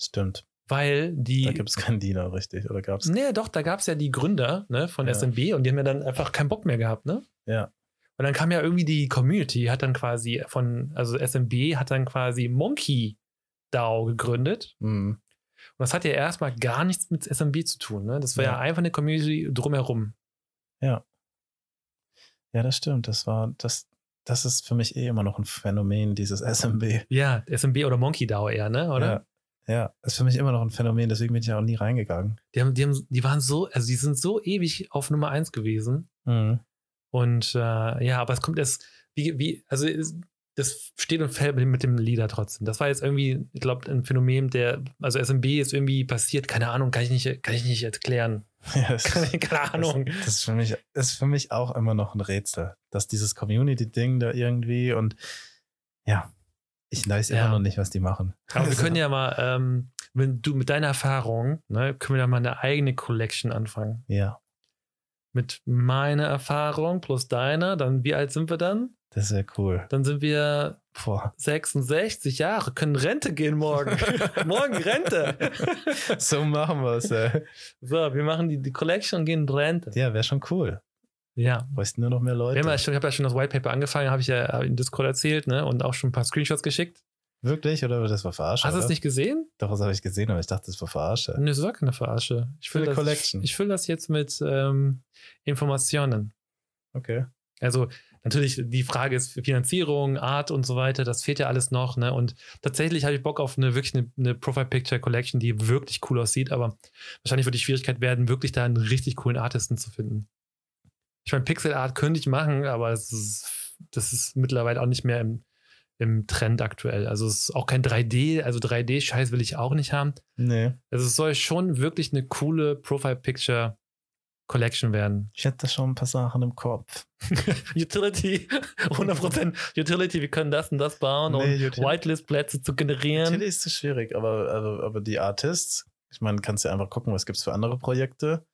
Stimmt. Weil die. Da gibt es keinen Diener, richtig. Oder gab es? Nee, doch, da gab es ja die Gründer ne, von Ja. SMB und die haben ja dann einfach keinen Bock mehr gehabt, ne? Ja. Und dann kam ja irgendwie die Community, hat dann quasi von, also SMB hat dann quasi Monkey DAO gegründet. Mhm. Und das hat ja erstmal gar nichts mit SMB zu tun, ne? Das war ja, Ja. einfach eine Community drumherum. Ja, das stimmt. Das war, das, das ist für mich eh immer noch ein Phänomen, dieses SMB. Ja, SMB oder Monkey DAO eher, ne? Oder? Ja. Ja, ist für mich immer noch ein Phänomen, deswegen bin ich ja auch nie reingegangen. Die, haben, die, haben, die waren so, also die sind so ewig auf Nummer eins gewesen. Mhm. Und äh, ja, aber es kommt erst, wie, wie, also es, das steht und fällt mit, dem- Leader trotzdem. Das war jetzt irgendwie, ich glaube, ein Phänomen, der, also SMB ist irgendwie passiert, keine Ahnung, kann ich nicht, kann ich nicht erklären. Ja, Keine, keine Ahnung. Das, das ist, für mich, ist für mich auch immer noch ein Rätsel, dass dieses Community-Ding da irgendwie und ja, ich weiß Ja. immer noch nicht, was die machen. Aber wir können ja mal, ähm, wenn du mit deiner Erfahrung, ne, können wir da mal eine eigene Collection anfangen. Ja, Mit meiner Erfahrung plus deiner, dann wie alt sind wir dann? das ist ja cool. Dann sind wir Boah. 66 Jahre, können Rente gehen morgen. morgen Rente. So machen wir es. So, wir machen die, die Collection und gehen Rente. Ja, wäre schon cool. Ja. Bräuchten nur noch mehr Leute. ich habe ja schon das White Paper angefangen, habe ich ja in Discord erzählt, ne? Und auch schon ein paar Screenshots geschickt. Wirklich? Oder das war verarscht? Hast du es nicht gesehen? Doch, das habe ich gesehen, aber ich dachte, das war verarscht. Nö, das war keine Verarsche. Ich fülle das, Collection. ich füll das jetzt mit ähm, Informationen. Okay. Also natürlich, die Frage ist Finanzierung, Art und so weiter, das fehlt ja alles noch. Ne? Und tatsächlich habe ich Bock auf eine wirklich eine, eine Profile Picture Collection, die wirklich cool aussieht, aber wahrscheinlich wird die Schwierigkeit werden, wirklich da einen richtig coolen Artisten zu finden. Ich meine, Pixel Art könnte ich machen, aber es ist, das ist mittlerweile auch nicht mehr im, im Trend aktuell. Also es ist auch kein 3D, also 3D-Scheiß will ich auch nicht haben. Nee. Also es soll schon wirklich eine coole Profile Picture Collection werden. Ich hätte schon ein paar Sachen im Kopf. Utility, 100% Utility, wir können das und das bauen, um Nee, Utility- Whitelist-Plätze zu generieren. Natürlich ist es schwierig, aber, aber, aber die Artists, ich meine, kannst du einfach gucken, was gibt es für andere Projekte.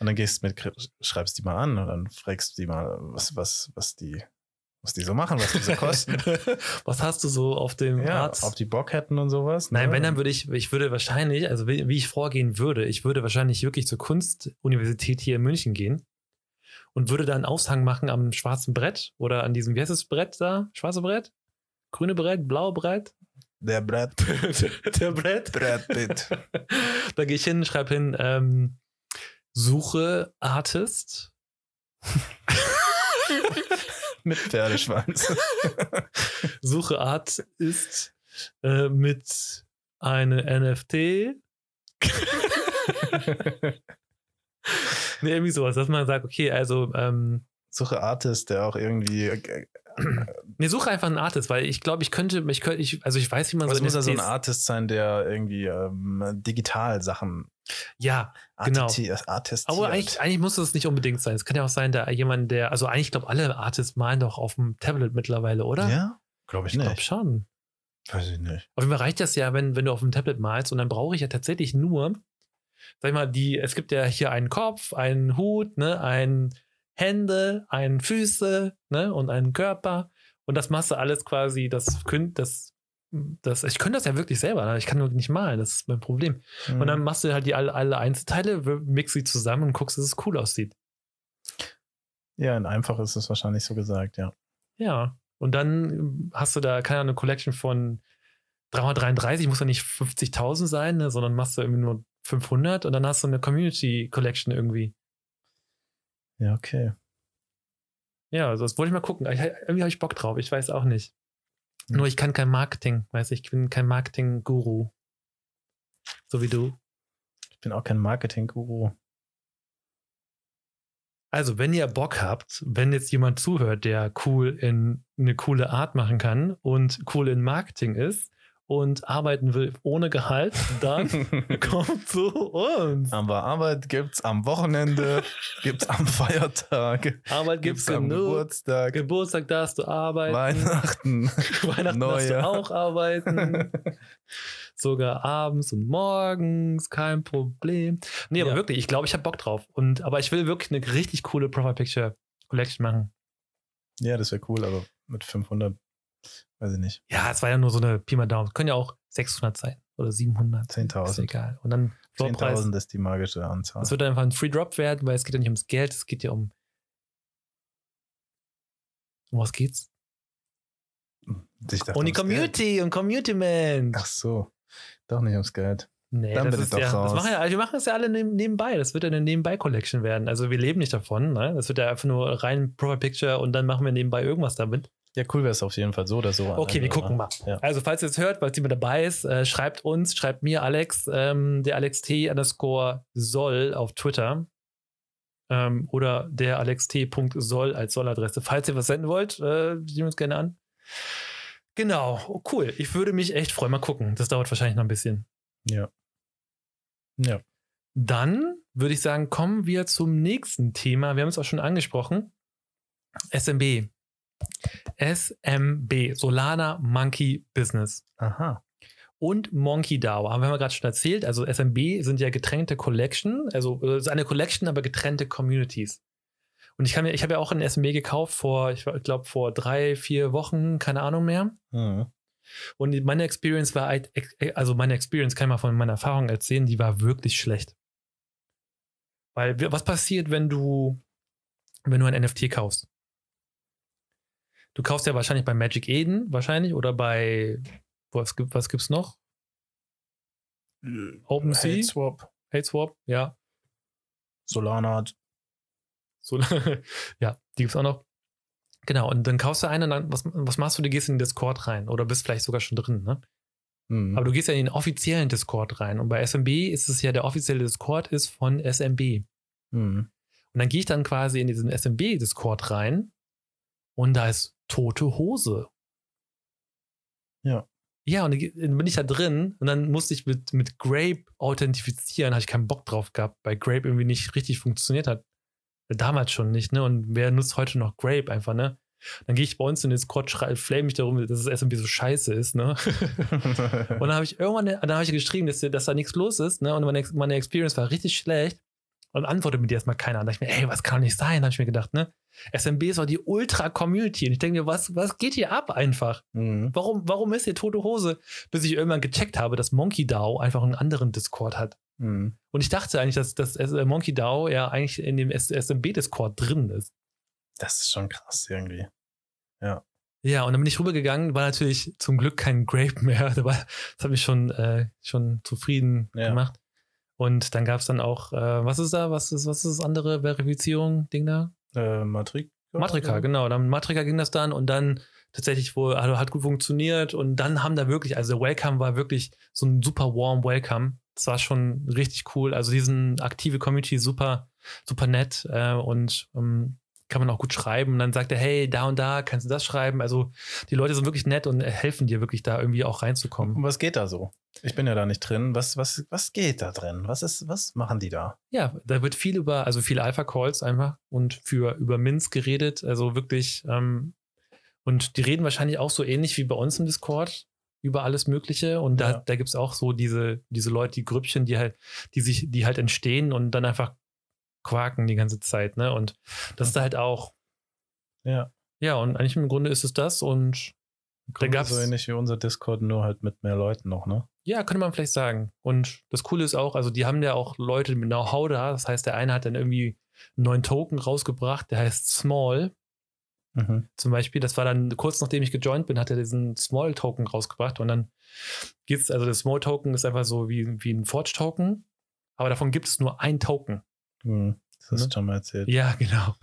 Und dann gehst du mit, schreibst die mal an und dann fragst du die mal, was, was, was die, was die so machen, was die so kosten. Was hast du so auf dem ja, Arzt? ob die Bock hätten und sowas. Nein, ne? wenn, dann würde ich, ich würde wahrscheinlich, also wie, wie ich vorgehen würde, ich würde wahrscheinlich wirklich zur Kunstuniversität hier in München gehen und würde da einen Aushang machen am schwarzen Brett oder an diesem, wie heißt das Brett da? Schwarze Brett? Grüne Brett? Blaue Brett? Der Brett, Der Brett? Brett Pitt. da gehe ich hin, schreibe hin, ähm, suche Artist. Mit Pferdeschwanz. Suche Art ist äh, mit eine NFT. nee, irgendwie sowas, dass man sagt, okay, also, ähm, Suche Artist, der auch irgendwie. Nee, suche einfach einen Artist, weil ich glaube, ich könnte, ich könnte, ich, also ich weiß, wie man Was so muss ja so ein Artist sein, der irgendwie ähm, digital Sachen Ja, Genau. artistiert. aber eigentlich, eigentlich muss es nicht unbedingt sein. Es kann ja auch sein, da jemand, der, also eigentlich glaube alle Artists malen doch auf dem Tablet mittlerweile, oder? Ja? Glaube ich, Ich glaube nicht. schon. Weiß ich nicht. Auf jeden Fall reicht das ja, wenn, wenn du auf dem Tablet malst und dann brauche ich ja tatsächlich nur, sag ich mal, die, es gibt ja hier einen Kopf, einen Hut, ne, ein Hände, ein Füße, ne, und einen Körper. Und das machst du alles quasi, das könnt, das, das, ich könnte das ja wirklich selber, ne? ich kann nur nicht malen, das ist mein Problem. Und dann machst du halt die alle, alle Einzelteile, mix sie zusammen und guckst, dass es cool aussieht. Ja, in einfach ist es wahrscheinlich so gesagt, ja. Ja. Und dann ähm, hast du da, keine Ahnung, eine Collection von 333, muss ja nicht 50.000 sein, ne, sondern machst du irgendwie nur 500 und dann hast du eine Community Collection irgendwie. Ja, okay. Ja, also das wollte ich mal gucken. Ich, irgendwie habe ich Bock drauf, ich weiß auch nicht. Hm. Nur ich kann kein Marketing, weiß ich, ich bin kein Marketing-Guru. So wie du. Ich bin auch kein Marketing-Guru. Also, wenn ihr Bock habt, wenn jetzt jemand zuhört, der cool in eine coole Art machen kann und cool in Marketing ist und arbeiten will ohne Gehalt, dann kommt zu uns. Aber Arbeit gibt's am Wochenende, gibt's am Feiertag, Arbeit gibt's am genug. Geburtstag, Geburtstag darfst du arbeiten. Weihnachten. Weihnachten darfst du auch arbeiten. Sogar abends und morgens, kein Problem. Nee, aber Ja. wirklich, ich glaube, ich habe Bock drauf. Und, aber ich will wirklich eine richtig coole Profile Picture Collection machen. Ja, das wäre cool, aber mit 500, weiß ich nicht. Ja, es war ja nur so eine Pi mal Daumen. Können ja auch 600 sein oder 700. 10.000. Ist egal. Und dann Floorpreis. 10.000 ist die magische Anzahl. Es wird einfach ein Free Drop werden, weil es geht ja nicht ums Geld, es geht ja um. Um was geht's? Dachte, um die ums Geld. Community und Community Man. Ach so, doch nicht ums Geld. Nee, Dann das ist doch ja, das raus. machen ja, wir machen es ja alle neben, nebenbei. Das wird ja eine Nebenbei-Collection werden. Also wir leben nicht davon. Ne? Das wird ja einfach nur rein Profile Picture und dann machen wir nebenbei irgendwas damit. Ja, cool wäre es auf jeden Fall so oder so. Okay, wir gucken mal. Ja. Also, falls ihr es hört, falls jemand dabei ist, äh, schreibt uns, schreibt mir Alex, ähm, der Alex T underscore soll auf Twitter. Ähm, oder der Alex T. soll als Solladresse. Falls ihr was senden wollt, äh, nehmen uns gerne an. Genau, oh, cool. Ich würde mich echt freuen. Mal gucken. Das dauert wahrscheinlich noch ein bisschen. Ja. Ja. Dann würde ich sagen, kommen wir zum nächsten Thema. Wir haben es auch schon angesprochen. SMB. SMB, Solana Monkey Business. Aha. Und Monkey DAO, haben wir gerade schon erzählt. Also SMB sind ja getrennte Collection, also äh, es ist eine Collection, aber getrennte Communities. Und ich, kann mir, ich habe ja auch ein SMB gekauft vor, ich glaube, vor drei, vier Wochen, keine Ahnung mehr. Mhm. Und meine Experience war, halt ex- also meine Experience kann ich mal von meiner Erfahrung erzählen, die war wirklich schlecht. Weil was passiert, wenn du, wenn du ein NFT kaufst? Du kaufst ja wahrscheinlich bei Magic Eden, wahrscheinlich, oder bei, was, gibt, was gibt's noch? OpenSea? Hate Swap, HateSwap, ja. Solana. So, ja, die gibt's auch noch. Genau, und dann kaufst du einen und dann, was, was machst du? Du gehst in den Discord rein oder bist vielleicht sogar schon drin, ne? Mhm. Aber du gehst ja in den offiziellen Discord rein. Und bei SMB ist es ja, der offizielle Discord ist von SMB. Mhm. Und dann gehe ich dann quasi in diesen SMB-Discord rein und da ist tote Hose. Ja. Ja, und dann bin ich da drin und dann musste ich mit, mit Grape authentifizieren, habe ich keinen Bock drauf gehabt, weil Grape irgendwie nicht richtig funktioniert hat. Damals schon nicht, ne? Und wer nutzt heute noch Grape einfach, ne? Dann gehe ich bei uns in den Discord, flame mich darum, dass das SMB so scheiße ist, ne? Und dann habe ich irgendwann, dann habe ich geschrieben, dass, dass da nichts los ist, ne? Und meine, meine Experience war richtig schlecht. Und antwortet mir die erstmal keiner. Und da dachte ich mir, ey, was kann doch nicht sein? Da habe ich mir gedacht, ne? SMB ist doch die Ultra-Community. Und ich denke mir, was, was geht hier ab einfach? mhm. Warum, warum ist hier tote Hose? Bis ich irgendwann gecheckt habe, dass Monkey DAO einfach einen anderen Discord hat. Mhm. Und ich dachte eigentlich, dass, dass äh, Monkey DAO ja eigentlich in dem SMB-Discord drin ist. Das ist schon krass irgendwie. Ja, und dann bin ich rübergegangen, war natürlich zum Glück kein Grape mehr. Das hat mich schon, äh, schon zufrieden Ja. gemacht. Und dann gab es dann auch, äh, was ist da? Was ist, was ist das andere Verifizierung, Ding da? Äh, Matrika? Matrika, genau. Dann Matrika ging das dann und dann tatsächlich wohl, also hat gut funktioniert und dann haben da wirklich, also der Welcome war wirklich so ein super warm Welcome. Das war schon richtig cool. Also diesen aktive Community super, super nett äh, und ähm, kann man auch gut schreiben. Und dann sagt er, hey, da und da kannst du das schreiben. Also die Leute sind wirklich nett und helfen dir wirklich da irgendwie auch reinzukommen. Und was geht da so? Ich bin ja da nicht drin. Was, was, was geht da drin? Was ist, was machen die da? Ja, da wird viel über, also viele Alpha-Calls einfach und für über Minz geredet. Also wirklich, ähm, und die reden wahrscheinlich auch so ähnlich wie bei uns im Discord über alles Mögliche. Und da, Ja. da gibt es auch so diese, diese Leute, die Grüppchen, die halt, die sich, die halt entstehen und dann einfach quaken die ganze Zeit, ne? Und das ist da halt auch, Ja. ja, und eigentlich im Grunde ist es das und da gab's, so ähnlich wie unser Discord, nur halt mit mehr Leuten noch, ne? ja, könnte man vielleicht sagen. Und das Coole ist auch, also die haben ja auch Leute mit Know-how da. Das heißt, der eine hat dann irgendwie einen neuen Token rausgebracht, der heißt Small. Mhm. Zum Beispiel, das war dann kurz nachdem ich gejoint bin, hat er diesen Small-Token rausgebracht und dann gibt's, also das Small-Token ist einfach so wie, wie ein Forge-Token, aber davon gibt es nur ein Token. Mhm. Das hast Ne? du schon mal erzählt. Ja, genau.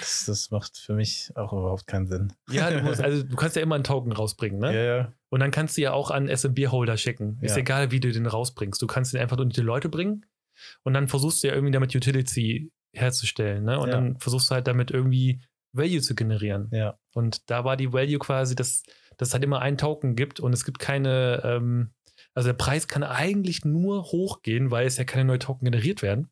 Das, das macht für mich auch überhaupt keinen Sinn. Ja, du musst, also du kannst ja immer einen Token rausbringen, ne? Ja, ja. Und dann kannst du ja auch an SMB-Holder schicken. Ist Ja. egal, wie du den rausbringst. Du kannst den einfach unter die Leute bringen und dann versuchst du ja irgendwie damit Utility herzustellen, ne? Und Ja. dann versuchst du halt damit irgendwie Value zu generieren. Ja. Und da war die Value quasi, dass, dass es halt immer einen Token gibt und es gibt keine, ähm, also der Preis kann eigentlich nur hochgehen, weil es ja keine neuen Token generiert werden.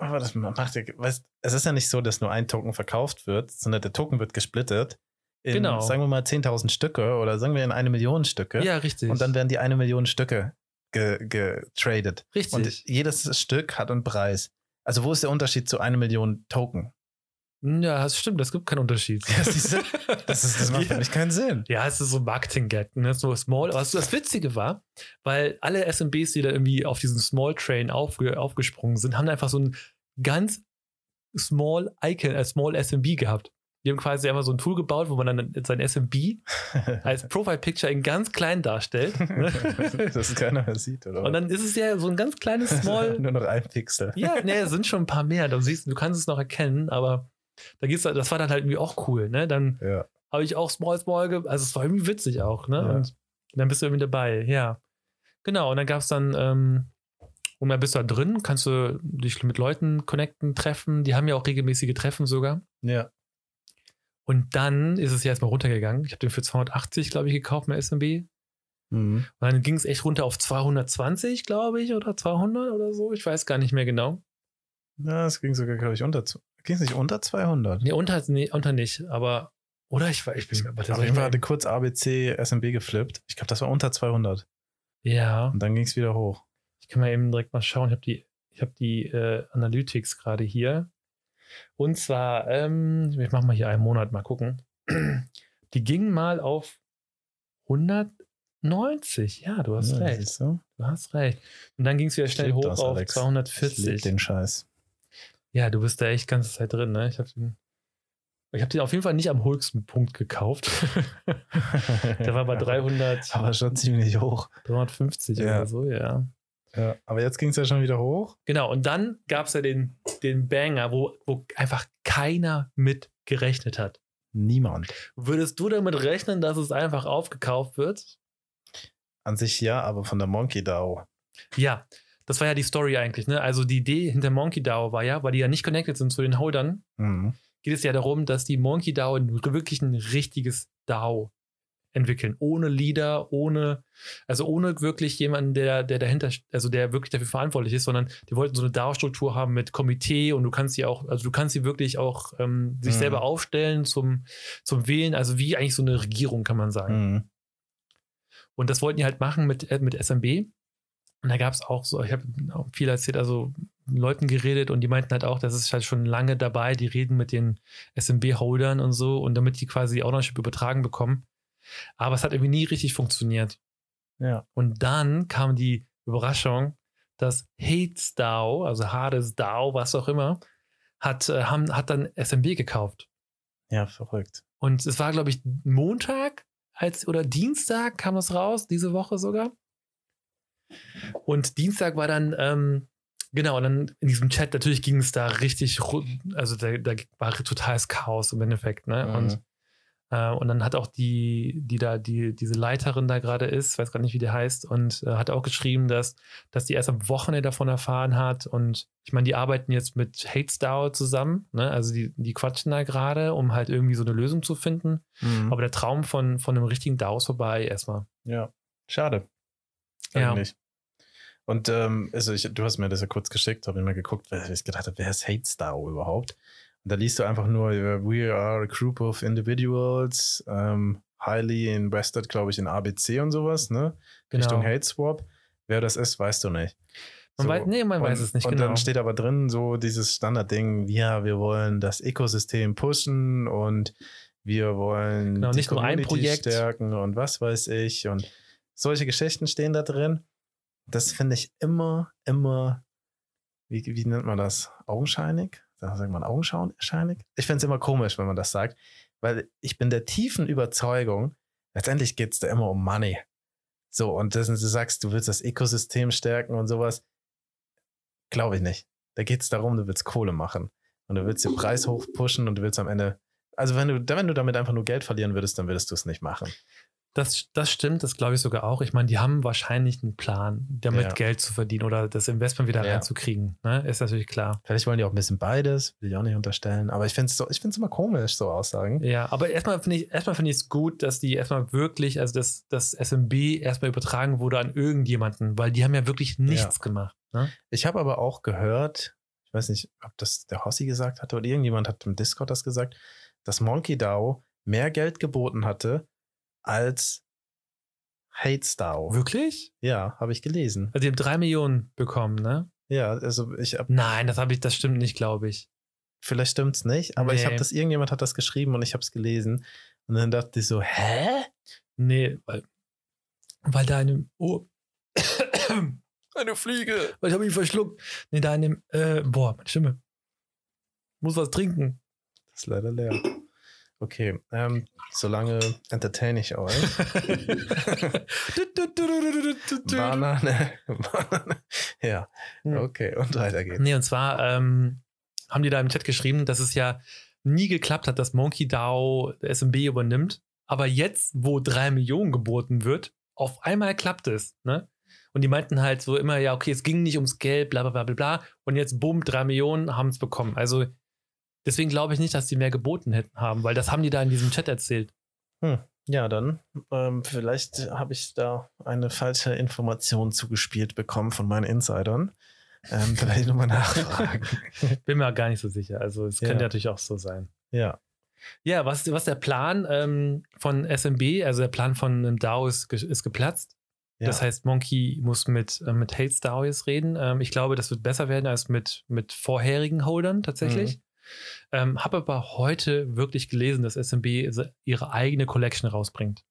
Aber das macht ja, weißt, es ist ja nicht so, dass nur ein Token verkauft wird, sondern der Token wird gesplittet in, Genau. sagen wir mal, 10.000 Stücke oder sagen wir in eine Million Stücke. Ja, richtig. Und dann werden die eine Million Stücke ge- getradet. richtig. Und jedes Stück hat einen Preis. Also wo ist der Unterschied zu einer Million Token? Ja, das stimmt, das gibt keinen Unterschied. Ja, siehst du? Das, ist, das macht für mich keinen Sinn. Ja, es ist so ein Marketing-Gag, ne? so small. Aber das Witzige war, weil alle SMBs, die da irgendwie auf diesen Small Train aufge aufgesprungen sind, haben einfach so ein ganz small Icon, äh, small SMB gehabt. Die haben quasi einfach so ein Tool gebaut, wo man dann sein SMB als Profile-Picture in ganz klein darstellt. ne? dass keiner mehr sieht, oder? Und dann ist es ja so ein ganz kleines Small. Nur noch ein Pixel. ja, nee, es sind schon ein paar mehr. Du siehst, du kannst es noch erkennen, aber da geht's, das war dann halt irgendwie auch cool. Ne? Dann Ja. habe ich auch Small Small, also es war irgendwie witzig auch, ne? Ja. Und dann bist du irgendwie dabei, ja. Genau, und dann gab es dann, ähm, und dann bist du da drin, kannst du dich mit Leuten connecten, treffen, die haben ja auch regelmäßige Treffen sogar. Ja. Und dann ist es ja erstmal runtergegangen. Ich habe den für 280, glaube ich, gekauft mit SMB. Mhm. Und dann ging es echt runter auf 220, glaube ich, oder 200 oder so. Ich weiß gar nicht mehr genau. Ja, es ging sogar, glaube ich, unter. Ging es nicht unter 200? Nee, unter, nee, unter nicht, aber, oder ich, war- ich bin, warte, Auf soll ich hatte kurz ABC SMB geflippt. Ich glaube, das war unter 200. ja. Und dann ging es wieder hoch. Ich kann mal eben direkt mal schauen. Ich habe die, ich hab die äh, Analytics gerade hier. Und zwar, ähm, ich mache mal hier einen Monat mal gucken. Die gingen mal auf 190. Ja, du hast ja, recht. du? Hast recht. Und dann ging es wieder Ich schnell hoch das, auf Alex. Ich lieb 240. den Scheiß. Ja, du bist da echt ganze Zeit drin, ne? Ich habe den, ich hab den auf jeden Fall nicht am höchsten Punkt gekauft. Der war bei 300, Aber schon ziemlich hoch. 350 Ja. oder so, ja. Ja. Aber jetzt ging es ja schon wieder hoch. Genau, und dann gab es ja den, den Banger, wo, wo einfach keiner mit gerechnet hat. Niemand. Würdest du damit rechnen, dass es einfach aufgekauft wird? An sich ja, aber von der Monkey DAO. Ja, das war ja die Story eigentlich. Ne? Also die Idee hinter Monkey DAO war ja, weil die ja nicht connected sind zu den Holdern, Mhm. geht es ja darum, dass die Monkey DAO wirklich ein richtiges DAO entwickeln. Ohne Leader, ohne, also ohne wirklich jemanden, der, der dahinter, also der wirklich dafür verantwortlich ist, sondern die wollten so eine DAO-Struktur haben mit Komitee und du kannst sie auch, also du kannst sie wirklich auch ähm, sich Mhm. selber aufstellen zum, zum Wählen, also wie eigentlich so eine Regierung, kann man sagen. Mhm. Und das wollten die halt machen mit, äh, mit SMB. Und da gab es auch so, ich habe viel erzählt, also Leuten geredet und die meinten halt auch, das ist halt schon lange dabei, die reden mit den SMB-Holdern und so und damit die quasi die Ownership übertragen bekommen. Aber es hat irgendwie nie richtig funktioniert. Ja. Und dann kam die Überraschung, dass Hates DAO, also Hades DAO, was auch immer, hat, äh, haben, hat dann SMB gekauft. Ja, verrückt. Und es war, glaube ich, Montag als, oder Dienstag kam das raus, diese Woche sogar. Und Dienstag war dann, ähm, genau, dann in diesem Chat, natürlich ging es da richtig, also da, da war totales Chaos im Endeffekt, ne? Mhm. Und, äh, und dann hat auch die, die da, die, diese Leiterin da gerade ist, weiß gar nicht, wie die heißt, und äh, hat auch geschrieben, dass, dass die erst am Wochenende davon erfahren hat. Und ich meine, die arbeiten jetzt mit HateSDAO zusammen, ne? Also die, die quatschen da gerade, um halt irgendwie so eine Lösung zu finden. Mhm. Aber der Traum von, von einem richtigen DAO ist vorbei erstmal. Ja, schade. Ja. Eigentlich. Und ähm, also ich, du hast mir das ja kurz geschickt, habe ich mal geguckt, weil ich gedacht habe, wer ist Hate Star überhaupt? Und da liest du einfach nur, äh, we are a group of individuals, ähm, highly invested, glaube ich, in ABC und sowas, ne? Richtung Hate Swap. Wer das ist, weißt du nicht. Man weiß- nee, man und, weiß es nicht Und genau. dann steht aber drin so dieses Standardding, ja, wir wollen das Ökosystem pushen und wir wollen Genau, die nicht nur ein Community Projekt. stärken und was weiß ich und solche Geschichten stehen da drin. Das finde ich immer, immer, wie, wie nennt man das? Augenscheinig? Sagt man augenscheinig? Ich finde es immer komisch, wenn man das sagt, weil ich bin der tiefen Überzeugung, letztendlich geht es da immer um Money. So, und das, du sagst, du willst das Ökosystem stärken und sowas. Glaube ich nicht. Da geht es darum, du willst Kohle machen. Und du willst den Preis hoch pushen und du willst am Ende. Also, wenn du, wenn du damit einfach nur Geld verlieren würdest, dann würdest du es nicht machen. Das, das stimmt, das glaube ich sogar auch. Ich meine, die haben wahrscheinlich einen Plan, damit Ja. Geld zu verdienen oder das Investment wieder Ja. reinzukriegen. Ne? Ist natürlich klar. Vielleicht wollen die auch ein bisschen beides, will ich auch nicht unterstellen. Aber ich finde es so, ich immer komisch, so Aussagen. Ja, aber erstmal finde ich erstmal es gut, dass die erstmal wirklich, also dass das SMB erstmal übertragen wurde an irgendjemanden, weil die haben ja wirklich nichts gemacht. Ne? Ich habe aber auch gehört, ich weiß nicht, ob das der Hossi gesagt hatte oder irgendjemand hat im Discord das gesagt, dass Monkey DAO mehr Geld geboten hatte als Hates DAO. Wirklich? Ja, habe ich gelesen. Also die haben drei Millionen bekommen, ne? Ja, also ich hab, Nein, das habe ich, das stimmt nicht, glaube ich. vielleicht stimmt's nicht, aber ich Nee. habe das, irgendjemand hat das geschrieben und ich habe es gelesen. Und dann dachte ich so, hä? Nee, weil, weil deine. Oh. Eine Fliege. Weil ich habe mich verschluckt. Nee, deine. Äh, boah, meine Stimme. Muss was trinken. Das ist leider leer. Okay, ähm, solange entertain ich euch. Banane. Banane. Ja, okay, und weiter geht's. Nee, und zwar ähm, haben die da im Chat geschrieben, dass es ja nie geklappt hat, dass Monkey DAO SMB übernimmt. Aber jetzt, wo drei Millionen geboten wird, auf einmal klappt es. Ne? Und die meinten halt so immer, ja, okay, es ging nicht ums Geld, bla bla bla bla bla. Und jetzt, bumm, drei Millionen haben es bekommen. Also deswegen glaube ich nicht, dass die mehr geboten hätten haben, weil das haben die da in diesem Chat erzählt. Ja, dann, ähm, vielleicht habe ich da eine falsche Information zugespielt bekommen von meinen Insidern. Ähm, vielleicht nochmal nachfragen. Bin mir gar nicht so sicher. Also es Ja. könnte natürlich auch so sein. ja. Ja, was, was der Plan ähm, von SMB, also der Plan von einem DAO ist, ge- ist geplatzt. ja. Das heißt, Monkey muss mit, äh, mit Hates DAO jetzt reden. Ähm, ich glaube, das wird besser werden als mit, mit vorherigen Holdern tatsächlich. Mhm. Ähm, Habe aber heute wirklich gelesen, dass SMB ihre eigene Collection rausbringt.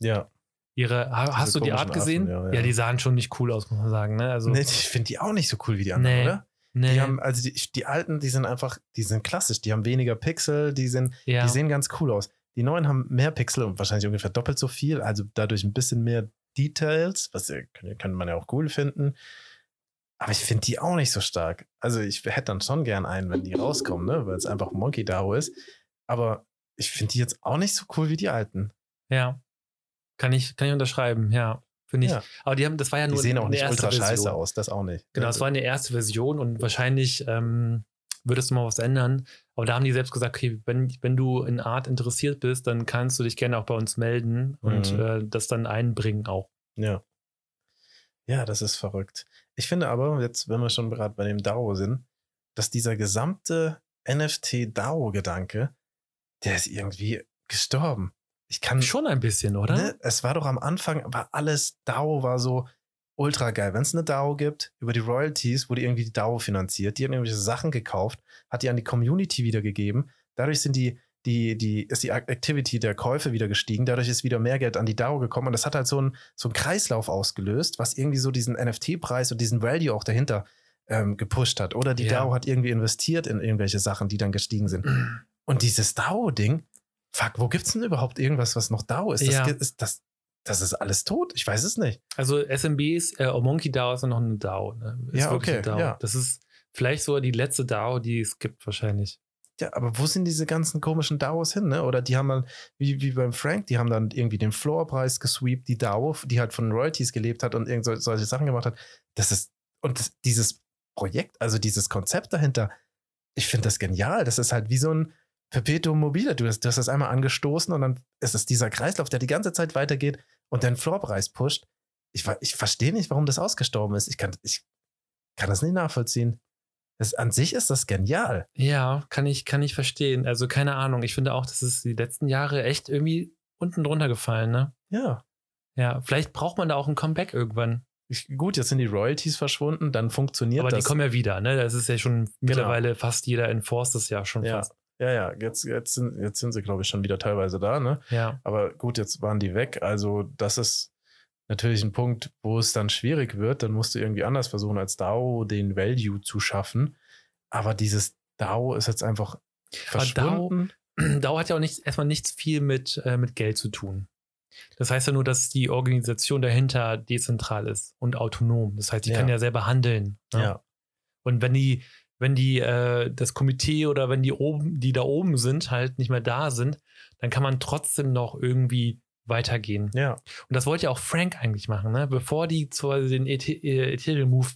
ja. Ihre, ha, hast du die Art gesehen? Affen, ja, ja, ja. die sahen schon nicht cool aus, muss man sagen. Ne? Also, nee, ich finde die auch nicht so cool wie die anderen, Nee. oder? nee, Die haben, also die, die alten, die sind einfach, die sind klassisch, die haben weniger Pixel, die sind, ja. die sehen ganz cool aus. Die neuen haben mehr Pixel und wahrscheinlich ungefähr doppelt so viel, also dadurch ein bisschen mehr Details, was kann, kann man ja auch cool finden. Aber ich finde die auch nicht so stark. Also ich hätte dann schon gern einen, wenn die rauskommen, ne? weil es einfach Monkey DAO ist. Aber ich finde die jetzt auch nicht so cool wie die alten. ja. Kann ich, kann ich unterschreiben, ja. Finde ich. Ja. Aber die haben, das war ja Die nur sehen auch nicht ultra scheiße aus, das auch nicht. Genau, es war eine erste Version und wahrscheinlich ähm, würdest du mal was ändern. Aber da haben die selbst gesagt, okay, wenn, wenn du in Art interessiert bist, dann kannst du dich gerne auch bei uns melden und Mhm. äh, das dann einbringen auch. Ja. Ja, das ist verrückt. Ich finde aber, jetzt, wenn wir schon gerade bei dem DAO sind, dass dieser gesamte NFT-DAO-Gedanke, der ist irgendwie gestorben. Ich kann Schon ein bisschen, oder? Ne? Es war doch am Anfang, war alles DAO, war so ultra geil. Wenn es eine DAO gibt, über die Royalties wurde irgendwie die DAO finanziert, die haben irgendwelche Sachen gekauft, hat die an die Community wiedergegeben. Dadurch sind die, die, die, ist die Activity der Käufe wieder gestiegen, dadurch ist wieder mehr Geld an die DAO gekommen und das hat halt so einen so einen Kreislauf ausgelöst, was irgendwie so diesen NFT-Preis und diesen Value auch dahinter ähm, gepusht hat. Oder die Ja. DAO hat irgendwie investiert in irgendwelche Sachen, die dann gestiegen sind. Und dieses DAO-Ding, fuck, wo gibt's denn überhaupt irgendwas, was noch DAO ist? Das, Ja. ist das, das ist alles tot. Ich weiß es nicht. Also SMBs, äh, Monkey DAO ist ja noch eine DAO. Ne? Ist Ja, okay, eine DAO. ja. Das ist vielleicht sogar die letzte DAO, die es gibt, wahrscheinlich. Ja, aber wo sind diese ganzen komischen DAOs hin, ne? Oder die haben dann, wie, wie beim Frank, die haben dann irgendwie den Floorpreis gesweept, die DAO, die halt von Royalties gelebt hat und irgend so, solche Sachen gemacht hat. Das ist, und das, dieses Projekt, also dieses Konzept dahinter, ich finde das genial. Das ist halt wie so ein Perpetuum mobile. Du hast, du hast das einmal angestoßen und dann ist es dieser Kreislauf, der die ganze Zeit weitergeht und den Floorpreis pusht. Ich, ich verstehe nicht, warum das ausgestorben ist. Ich kann, ich kann das nicht nachvollziehen. Das, an sich ist das genial. Ja, kann ich, kann ich verstehen. Also keine Ahnung. Ich finde auch, das ist die letzten Jahre echt irgendwie unten drunter gefallen, ne? Ja. Ja, vielleicht braucht man da auch ein Comeback irgendwann. Ich, gut, jetzt sind die Royalties verschwunden, dann funktioniert Aber das. die kommen ja wieder, ne? Das ist ja schon mittlerweile fast jeder enforced das ja schon ja, fast. ja, ja, jetzt, jetzt, sind, jetzt sind sie, glaube ich, schon wieder teilweise da, ne? Ja. Aber gut, jetzt waren die weg. Also, das ist natürlich ein Punkt, wo es dann schwierig wird. Dann musst du irgendwie anders versuchen, als DAO den Value zu schaffen. Aber dieses DAO ist jetzt einfach verschwunden. DAO hat ja auch nichts, erstmal nichts viel mit, äh, mit Geld zu tun. Das heißt ja nur, dass die Organisation dahinter dezentral ist und autonom. Das heißt, die Ja. kann ja selber handeln. ne? Ja. Und wenn die, wenn die, äh, das Komitee oder wenn die oben, die da oben sind, halt nicht mehr da sind, dann kann man trotzdem noch irgendwie weitergehen. Ja. Und das wollte ja auch Frank eigentlich machen, ne? Bevor die zu den Eth- äh, Ethereum Move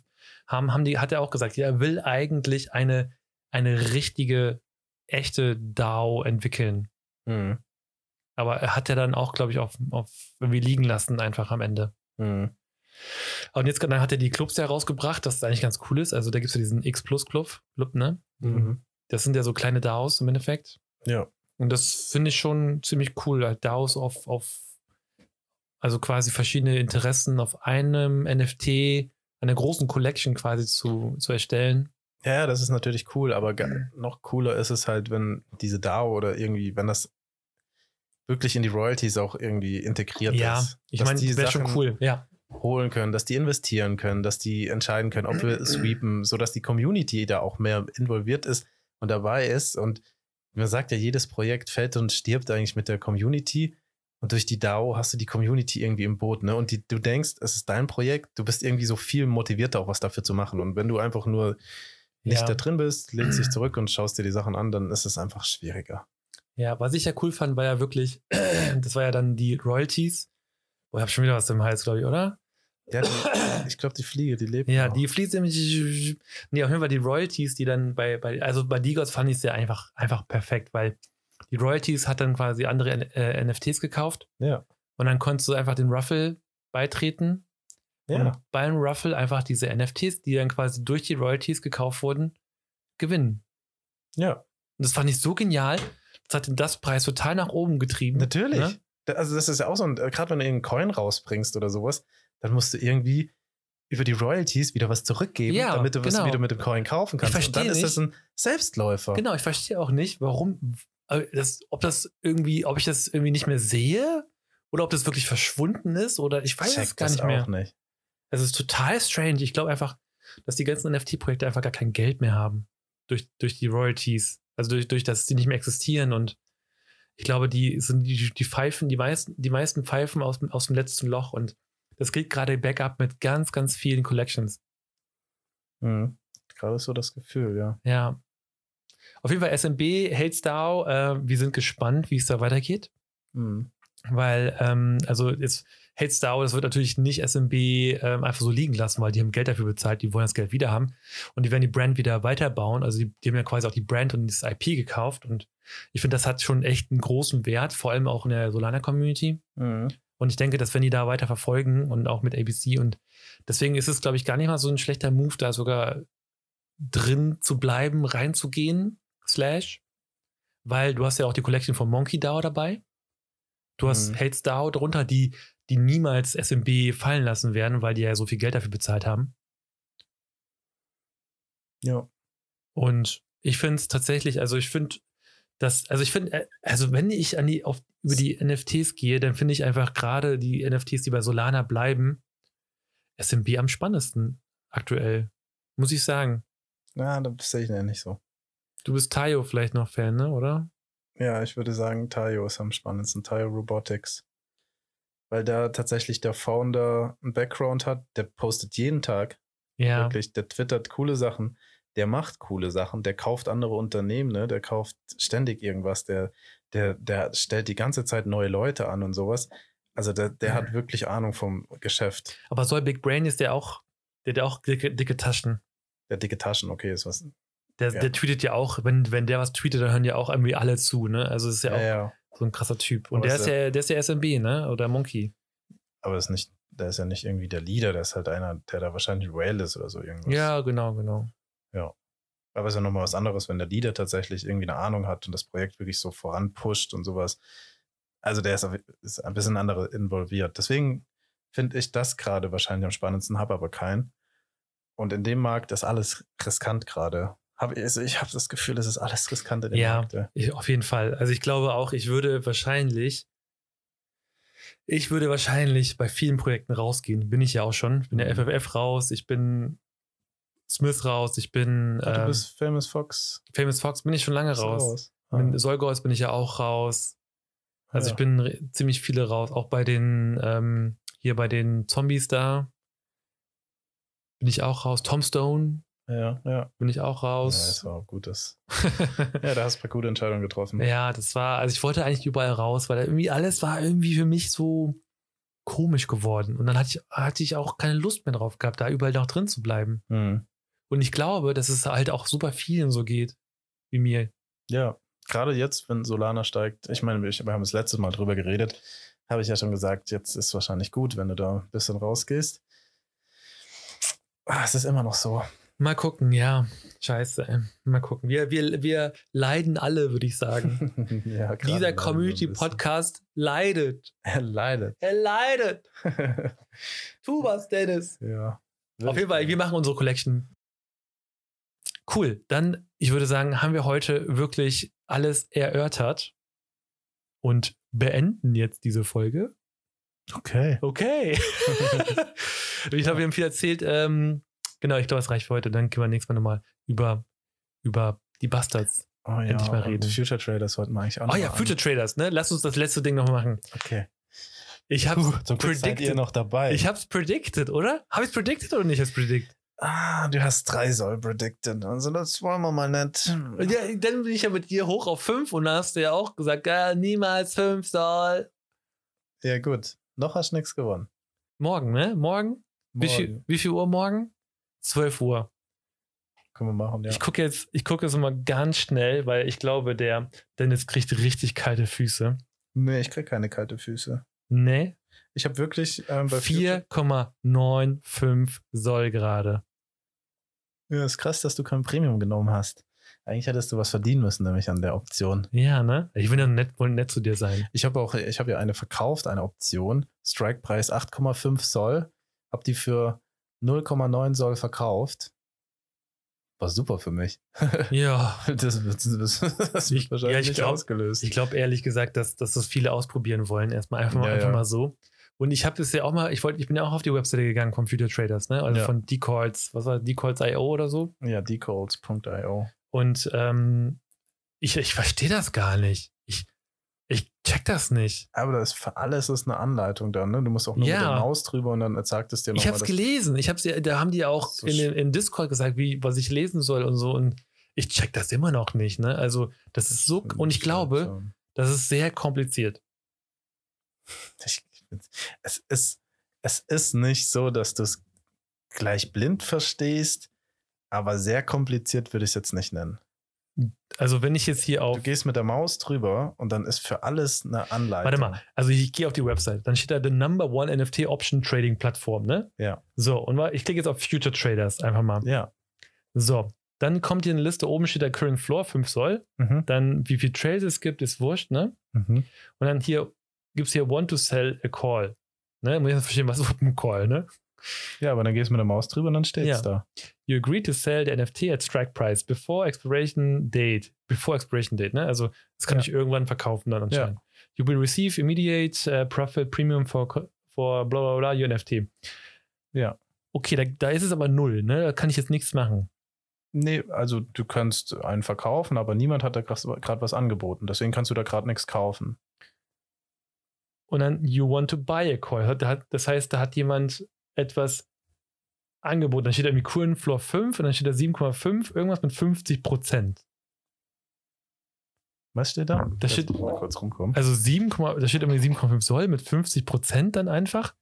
haben, haben die, hat er auch gesagt, ja, er will eigentlich eine, eine richtige, echte DAO entwickeln. Mhm. Aber er hat ja dann auch, glaube ich, auf, auf irgendwie liegen lassen, einfach am Ende. Mhm. Und jetzt dann hat er die Clubs ja rausgebracht, das eigentlich ganz cool ist. Also da gibt es ja diesen X Plus Club, Club, ne? Mhm. Das sind ja so kleine DAOs im Endeffekt. Ja. Und das finde ich schon ziemlich cool, halt DAOs auf, auf, also quasi verschiedene Interessen auf einem NFT, einer großen Collection quasi zu, zu erstellen. Ja, das ist natürlich cool, aber noch cooler ist es halt, wenn diese DAO oder irgendwie, wenn das wirklich in die Royalties auch irgendwie integriert ja, ist. ich Dass meine, die das wäre schon cool. Ja, holen können, dass die investieren können, dass die entscheiden können, ob wir sweepen, sodass die Community da auch mehr involviert ist und dabei ist. Und man sagt ja, jedes Projekt fällt und stirbt eigentlich mit der Community. Und durch die DAO hast du die Community irgendwie im Boot, ne? Und die, du denkst, es ist dein Projekt, du bist irgendwie so viel motivierter, auch was dafür zu machen. Und wenn du einfach nur nicht Ja. da drin bist, lehnst dich zurück und schaust dir die Sachen an, dann ist es einfach schwieriger. ja, was ich ja cool fand, war ja wirklich, das war ja dann die Royalties. Oh, ich habe schon wieder was im Hals, glaube ich, oder? Ja, die, ich glaube, die Fliege, die lebt. Ja, noch. die fließt nämlich. Nee, auf jeden Fall die Royalties, die dann bei, bei also bei Digos fand ich es ja einfach, einfach perfekt, weil die Royalties hat dann quasi andere äh, NFTs gekauft Ja. und dann konntest du einfach den Ruffle beitreten Ja. und beim Ruffle einfach diese NFTs, die dann quasi durch die Royalties gekauft wurden, gewinnen. ja. Und das fand ich so genial. Das hat den das Preis total nach oben getrieben. Natürlich. Ne? Also das ist ja auch so, äh, gerade wenn du irgendeinen Coin rausbringst oder sowas, dann musst du irgendwie über die Royalties wieder was zurückgeben, Ja, damit du was genau. wieder mit dem Coin kaufen kannst. Ich Und dann verstehe ist das ein Selbstläufer. Genau, ich verstehe auch nicht, warum, äh, das, ob das irgendwie, ob ich das irgendwie nicht mehr sehe oder ob das wirklich verschwunden ist oder ich weiß Check es gar das nicht mehr. auch nicht. Es ist total strange. Ich glaube einfach, dass die ganzen NFT-Projekte einfach gar kein Geld mehr haben durch, durch die Royalties. Also durch, durch dass sie nicht mehr existieren und ich glaube, die sind die, die Pfeifen, die meisten, die meisten Pfeifen aus, dem- aus dem letzten Loch und das geht gerade Backup mit ganz, ganz vielen Collections. Mhm. Gerade so das Gefühl, ja. Ja. Auf jeden Fall SMB, Hates DAO, äh, wir sind gespannt, wie es da weitergeht. Mhm. Weil, ähm, also jetzt Hates DAO, das wird natürlich nicht SMB ähm, einfach so liegen lassen, weil die haben Geld dafür bezahlt, die wollen das Geld wieder haben und die werden die Brand wieder weiterbauen. Also die, die haben ja quasi auch die Brand und das IP gekauft und ich finde, das hat schon echt einen großen Wert, vor allem auch in der Solana-Community. Mhm. Und ich denke, dass wenn die da weiter verfolgen und auch mit ABC und deswegen ist es, glaube ich, gar nicht mal so ein schlechter Move, da sogar drin zu bleiben, reinzugehen, slash, weil du hast ja auch die Collection von Monkey DAO dabei. Du hast Mhm. Hates DAO darunter, die, die niemals SMB fallen lassen werden, weil die ja so viel Geld dafür bezahlt haben. Ja. Und ich finde es tatsächlich, also ich finde, das, also ich finde, äh, also wenn ich an die, auf, über die NFTs gehe, dann finde ich einfach gerade die NFTs, die bei Solana bleiben, SMB am spannendsten aktuell. Muss ich sagen. Na, das sehe ich ja nicht so. Du bist Tayo vielleicht noch Fan, ne, oder? Ja, ich würde sagen, Tayo ist am spannendsten. Tayo Robotics. Weil da tatsächlich der Founder einen Background hat, der postet jeden Tag Ja. Wirklich, der twittert coole Sachen, der macht coole Sachen, der kauft andere Unternehmen, ne? der kauft ständig irgendwas, der, der, der stellt die ganze Zeit neue Leute an und sowas. Also der, der hat wirklich Ahnung vom Geschäft. Aber soll Big Brain ist der auch, der hat ja auch dicke, dicke Taschen. Der dicke Taschen, okay, ist was. Der, Ja. der tweetet ja auch, wenn, wenn der was tweetet, dann hören ja auch irgendwie alle zu, ne? Also ist ja auch Ja, ja. so ein krasser Typ. Und Aber der ist ja, der ist ja SMB, ne? Oder Monkey. Aber ist nicht, der ist ja nicht irgendwie der Leader, der ist halt einer, der da wahrscheinlich Rail ist oder so irgendwas. Ja, genau, genau. Aber es ist ja nochmal was anderes, wenn der Leader tatsächlich irgendwie eine Ahnung hat und das Projekt wirklich so voranpusht und sowas. Also der ist, ist ein bisschen andere involviert. Deswegen finde ich das gerade wahrscheinlich am spannendsten, habe aber keinen. Und in dem Markt ist alles riskant gerade. Hab, also ich habe das Gefühl, es ist alles riskant in dem Ja. Markt. Ja. Ich, auf jeden Fall. Also ich glaube auch, ich würde wahrscheinlich, ich würde wahrscheinlich bei vielen Projekten rausgehen. Bin ich ja auch schon. Ich bin der Mhm. FFF raus, ich bin Smith raus, ich bin du ähm, bist Famous Fox Famous Fox, bin ich schon lange du raus. Ah. Mit bin ich ja auch raus. Also Ja. ich bin ziemlich viele raus. Auch bei den, ähm, hier bei den Zombies da bin ich auch raus. Tom Stone, Ja, ja. bin ich auch Ja, raus. das war auch gut. Das. Ja, da hast du eine gute Entscheidung getroffen. Ja, das war, also ich wollte eigentlich überall raus, weil irgendwie alles war irgendwie für mich so komisch geworden. Und dann hatte ich, hatte ich auch keine Lust mehr drauf gehabt, da überall noch drin zu bleiben. Mhm. Und ich glaube, dass es halt auch super vielen so geht, wie mir. Ja, gerade jetzt, wenn Solana steigt, ich meine, wir haben das letzte Mal drüber geredet, habe ich ja schon gesagt, jetzt ist wahrscheinlich gut, wenn du da ein bisschen rausgehst. Ah, es ist immer noch so. Mal gucken, ja. Scheiße. ey. Mal gucken. Wir, wir, wir leiden alle, würde ich sagen. ja, Dieser Community-Podcast leidet. Er leidet. Er leidet. Tu was, Dennis. ja. Auf jeden Fall, wir machen unsere Collection. Cool. Dann, ich würde sagen, haben wir heute wirklich alles erörtert und beenden jetzt diese Folge. Okay. Okay. ich glaube, wir haben viel erzählt. Ähm, genau, ich glaube, es reicht für heute. Dann können wir nächstes Mal nochmal über, über die Bastards. Oh ja, Endlich mal reden. Future Traders wollten wir eigentlich auch Oh noch ja, mal Future Traders, ne? Lass uns das letzte Ding noch machen. an. Okay. Ich seid ihr predicted. noch dabei. Ich hab's predicted, oder? Habe ich predicted oder nicht als predicted? Ah, du hast drei Soll predicted. Also das wollen wir mal nicht. Ja, dann bin ich ja mit dir hoch auf 5 und da hast du ja auch gesagt, ja, niemals 5 soll. Ja, gut. Noch hast du nichts gewonnen. Morgen, ne? Morgen? Wie, viel, Morgen. wie viel Uhr morgen? 12 Uhr. Können wir machen, ja. Ich gucke jetzt, ich gucke jetzt mal ganz schnell, weil ich glaube, der Dennis kriegt richtig kalte Füße. nee, ich krieg keine kalte Füße. Ne? Ich habe wirklich ähm, bei Future- 4,95 soll gerade. Ja, ist krass, dass du kein Premium genommen hast. Eigentlich hättest du was verdienen müssen, nämlich an der Option. Ja, ne? Ich will ja nett, wollen nett zu dir sein. Ich habe auch, ich habe ja eine verkauft, eine Option. Strikepreis 8,5 Soll. Hab die für 0,9 Soll verkauft. War super für mich. Ja. Das wird, das, das Ich- wahrscheinlich ja, ich nicht glaub- ausgelöst. Ich glaube ehrlich gesagt, dass, dass das viele ausprobieren wollen. Erstmal einfach, mal, Ja, einfach ja. mal so. Und ich habe das ja auch mal, ich wollte, ich bin ja auch auf die Webseite gegangen von Future Traders, ne? Also Ja. von Decalls, was war Decalls.io oder so. ja, decalls.io. Und ähm, ich, ich verstehe das gar nicht. Ich, ich check das nicht. Aber das für alles ist eine Anleitung dann, ne? Du musst auch nur Ja. mit der Maus drüber und dann sagt es dir Ich nochmal. habe es gelesen. Ich hab's, da haben die auch So in, in Discord gesagt, wie, was ich lesen soll und so. Und ich check das immer noch nicht. Ne? Also, das ist so, und ich glaube, das ist sehr kompliziert. ich, es, ist, es ist nicht so, dass du es gleich blind verstehst, aber sehr kompliziert würde ich es jetzt nicht nennen. Also, wenn ich jetzt hier auf. Du gehst mit der Maus drüber und dann ist für alles eine Anleitung. Warte mal, also ich gehe auf die Website, dann steht da the number one NFT Option Trading Plattform, ne? Ja. So, und ich klicke jetzt auf Future Traders einfach mal. Ja. So, dann kommt hier eine Liste, oben steht der Current Floor, 5 Soll. Mhm. Dann, wie viel Trades es gibt, ist wurscht, ne? Mhm. Und dann hier gibt es hier Want to Sell a Call. Ne? Muss ich jetzt verstehen, was ist ein Call, ne? Ja, aber dann gehst du mit der Maus drüber und dann steht es Ja. da. You agree to sell the NFT at strike price before expiration date. Before expiration date, ne? Also, das kann Ja. ich irgendwann verkaufen dann anscheinend. You will receive immediate uh, profit premium for, for bla bla bla your NFT. Ja. Okay, da, da ist es aber null, ne? Da kann ich jetzt nichts machen. Nee, also du kannst einen verkaufen, aber niemand hat da gerade was angeboten. Deswegen kannst du da gerade nichts kaufen. Und dann you want to buy a hat- Das heißt, da hat jemand etwas angeboten. Dann steht irgendwie Current Floor 5 und dann steht da 7,5, irgendwas mit 50 Prozent. Was steht da? Da steht- mal kurz rumkommen. Also 7, da steht irgendwie 7,5 Soll mit 50 Prozent dann einfach.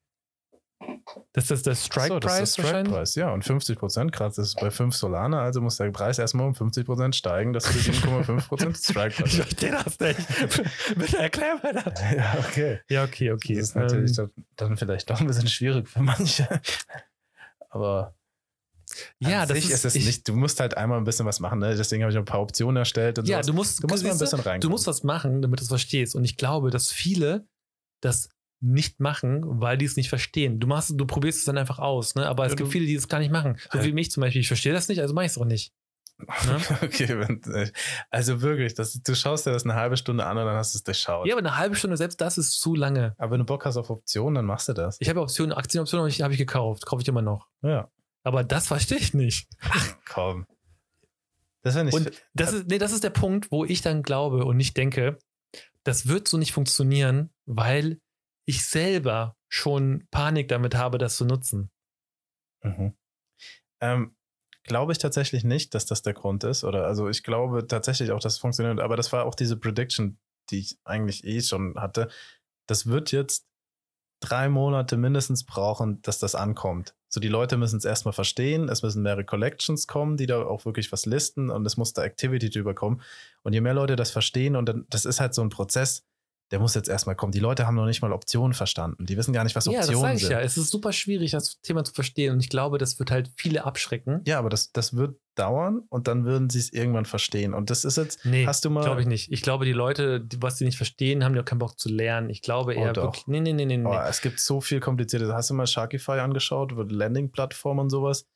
Das ist der Strike so, das Price ist der wahrscheinlich. Strike-Preis, ja. Und 50 Prozent, gerade das ist bei 5 Solana, also muss der Preis erstmal um 50 Prozent steigen, dass du 7,5 Prozent Ich Strike-Preis verstehe das nicht. Bitte erklär mir das. Ja, okay. Ja, okay, okay. Das ist natürlich Ähm, dann, vielleicht doch ein bisschen schwierig für manche. Aber ja, das ist, ist es ich, nicht, du musst halt einmal ein bisschen was machen, ne? Deswegen habe ich ein paar Optionen erstellt und Ja, sowas. du musst, du musst mal ein bisschen rein. Du musst was machen, damit du es verstehst. Und ich glaube, dass viele das nicht machen, weil die es nicht verstehen. Du machst, du probierst es dann einfach aus, ne? Aber es Ja, gibt viele, die es gar nicht machen. So Ja. wie mich zum Beispiel. Ich verstehe das nicht, also mache ich es auch nicht. Ne? Okay, äh, also wirklich, das, du schaust dir das eine halbe Stunde an und dann hast du es durchschaut. Ja, aber eine halbe Stunde, selbst das ist zu lange. Aber wenn du Bock hast auf Optionen, dann machst du das. Ich habe Optionen, Aktienoptionen habe ich, hab ich gekauft. Kaufe ich immer noch. Ja, Aber das verstehe ich nicht. komm. Das wäre nicht. Und das ist, nee, das ist der Punkt, wo ich dann glaube und nicht denke, das wird so nicht funktionieren, weil ich selber schon Panik damit habe, das zu nutzen. Mhm. Ähm, glaube ich tatsächlich nicht, dass das der Grund ist. Oder also ich glaube tatsächlich auch, dass es funktioniert. Aber das war auch diese Prediction, die ich eigentlich eh schon hatte. Das wird jetzt drei Monate mindestens brauchen, dass das ankommt. So, die Leute müssen es erstmal verstehen, es müssen mehrere Collections kommen, die da auch wirklich was listen und es muss da Activity drüber kommen. Und je mehr Leute das verstehen, und dann, das ist halt so ein Prozess, der muss jetzt erstmal kommen. Die Leute haben noch nicht mal Optionen verstanden. Die wissen gar nicht, was Ja, das Optionen sage ich sind. ja. Es ist super schwierig, das Thema zu verstehen. Und ich glaube, das wird halt viele abschrecken. Ja, aber das, das wird dauern und dann würden sie es irgendwann verstehen. Und das ist jetzt, Nee, hast du mal. glaube ich nicht. Ich glaube, die Leute, die, was sie nicht verstehen, haben auch keinen Bock zu lernen. Ich glaube Oh, eher doch. wirklich. Nee, nee, nee, nee. nee. Oh, es gibt so viel kompliziertes. Hast du mal Sharkify angeschaut, Landing-Plattform und sowas?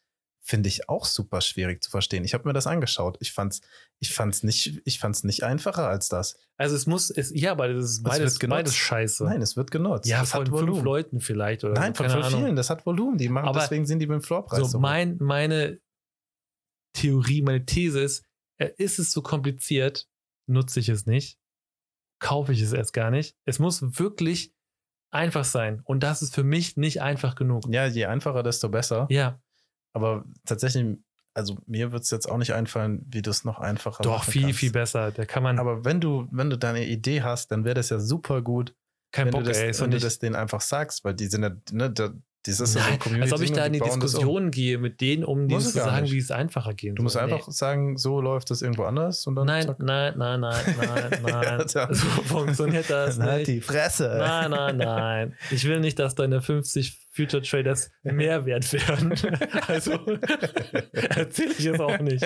Finde ich auch super schwierig zu verstehen. Ich habe mir das angeschaut. Ich fand's, ich fand's nicht, ich fand's nicht einfacher als das. Also es muss, es, ja, aber das ist Es beides, beides scheiße. Nein, es wird genutzt. ja, das von hat fünf Volumen. Leuten vielleicht oder Nein, so, von voll Ahnung. vielen. Das hat Volumen. Die machen, Aber- deswegen sind die dem Floorpreis So, so. mein, meine Theorie, meine These ist, äh, ist es so kompliziert, nutze ich es nicht, kaufe ich es erst gar nicht. Es muss wirklich einfach sein. Und das ist für mich nicht einfach genug. Ja, je einfacher, desto besser. Ja, Aber tatsächlich, also mir wird es jetzt auch nicht einfallen, wie du es noch einfacher doch, machen viel, kannst. viel besser. Da kann man Aber wenn du, wenn du deine Idee hast, dann wäre das ja super gut, kein wenn, Bock, du das, ey. Wenn du das denen einfach sagst, weil die sind ja, ne, da, das ist ja so Nein, ein Community. als ob ich da in die das um. Diskussion gehe mit denen, um denen zu sagen, nicht. wie es einfacher gehen Du musst soll. einfach sagen, so läuft das irgendwo anders und dann Nein, zack. nein, nein, nein, nein, nein. Ja. so funktioniert das Halt nicht. die Fresse. Nein, nein, nein. Ich will nicht, dass deine 50 Future Traders mehr wert werden. Also erzähle ich es auch nicht.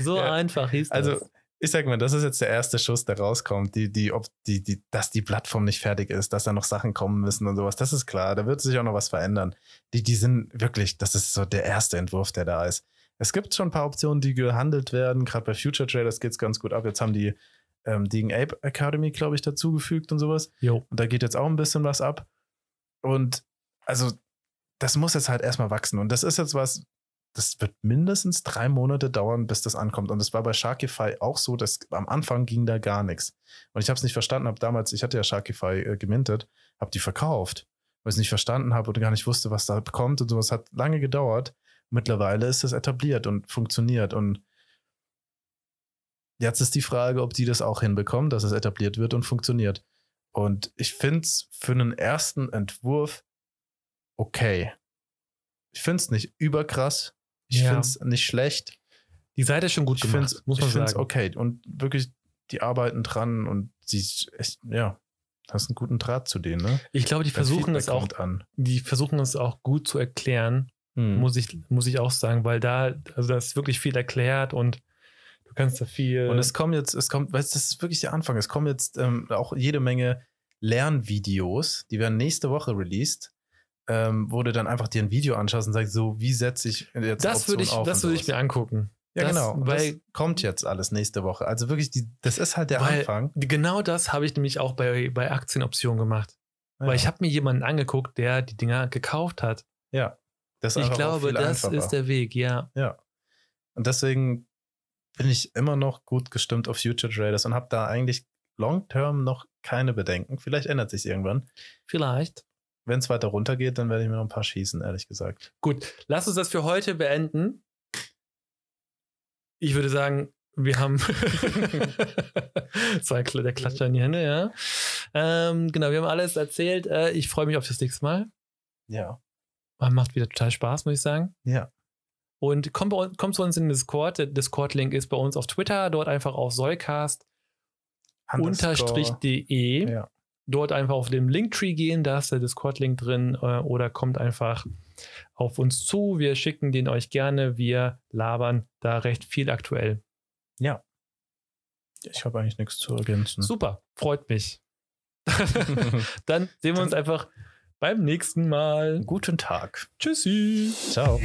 So Ja. einfach hieß das. Also, ich sag mal, das ist jetzt der erste Schuss, der rauskommt, die, die, ob, die, die, dass die Plattform nicht fertig ist, dass da noch Sachen kommen müssen und sowas. Das ist klar. Da wird sich auch noch was verändern. Die, die sind wirklich, das ist so der erste Entwurf, der da ist. Es gibt schon ein paar Optionen, die gehandelt werden. Gerade bei Future Traders geht es ganz gut ab. Jetzt haben die ähm, Degen Ape Academy, glaube ich, dazugefügt und sowas. jo. Und da geht jetzt auch ein bisschen was ab. Und also, das muss jetzt halt erstmal wachsen. Und das ist jetzt was, das wird mindestens drei Monate dauern, bis das ankommt. Und das war bei Sharkify auch so, dass am Anfang ging da gar nichts. Und ich habe es nicht verstanden, habe damals, ich hatte ja Sharkify äh, gemintet, habe die verkauft, weil ich es nicht verstanden habe und gar nicht wusste, was da kommt und sowas. Hat lange gedauert. Mittlerweile ist es etabliert und funktioniert. Und jetzt ist die Frage, ob die das auch hinbekommen, dass es etabliert wird und funktioniert. Und ich finde es für einen ersten Entwurf okay. Ich finde es nicht überkrass. Ich Ja. finde es nicht schlecht. Die Seite ist schon gut Ich gemacht, finde muss man ich sagen. okay. Und wirklich, die arbeiten dran und sie ist echt, ja, hast einen guten Draht zu denen, ne? Ich glaube, die versuchen es auch, an. die versuchen es auch gut zu erklären, Hm. muss ich, muss ich auch sagen, weil da, also da ist wirklich viel erklärt und kannst da viel. Und es kommen jetzt, es kommt, weißt du, das ist wirklich der Anfang. Es kommen jetzt ähm, auch jede Menge Lernvideos, die werden nächste Woche released, ähm, wo du dann einfach dir ein Video anschaust und sagst, so, wie setze ich jetzt das würde ich, das würde ich mir angucken. Ja, das, genau. Weil kommt jetzt alles nächste Woche. Also wirklich, die, das ist halt der Anfang. genau das habe ich nämlich auch bei, bei Aktienoptionen gemacht. Ja. Weil ich habe mir jemanden angeguckt, der die Dinger gekauft hat. ja. Das ist Ich glaube, das einfacher. ist der Weg, ja. Und deswegen bin ich immer noch gut gestimmt auf Future Traders und habe da eigentlich long-term noch keine Bedenken. Vielleicht ändert sich irgendwann. Vielleicht. Wenn es weiter runtergeht, dann werde ich mir noch ein paar schießen, ehrlich gesagt. Gut, lass uns das für heute beenden. Ich würde sagen, wir haben. ein Kl- der Klatscher in die Hände, ja. Ähm, genau, wir haben alles erzählt. Äh, ich freue mich auf das nächste Mal. Ja. Macht wieder total Spaß, muss ich sagen. Ja. Und uns, kommt zu uns in den Discord. Der Discord-Link ist bei uns auf Twitter. Dort einfach auf Soulcast unterstrich de. Ja. Dort einfach auf dem Linktree gehen, da ist der Discord-Link drin. Äh, oder kommt einfach auf uns zu. Wir schicken den euch gerne. Wir labern da recht viel aktuell. Ja. Ich habe eigentlich nichts zu ergänzen. Super, freut mich. Dann sehen wir uns einfach beim nächsten Mal. Guten Tag. Tschüssi. Ciao.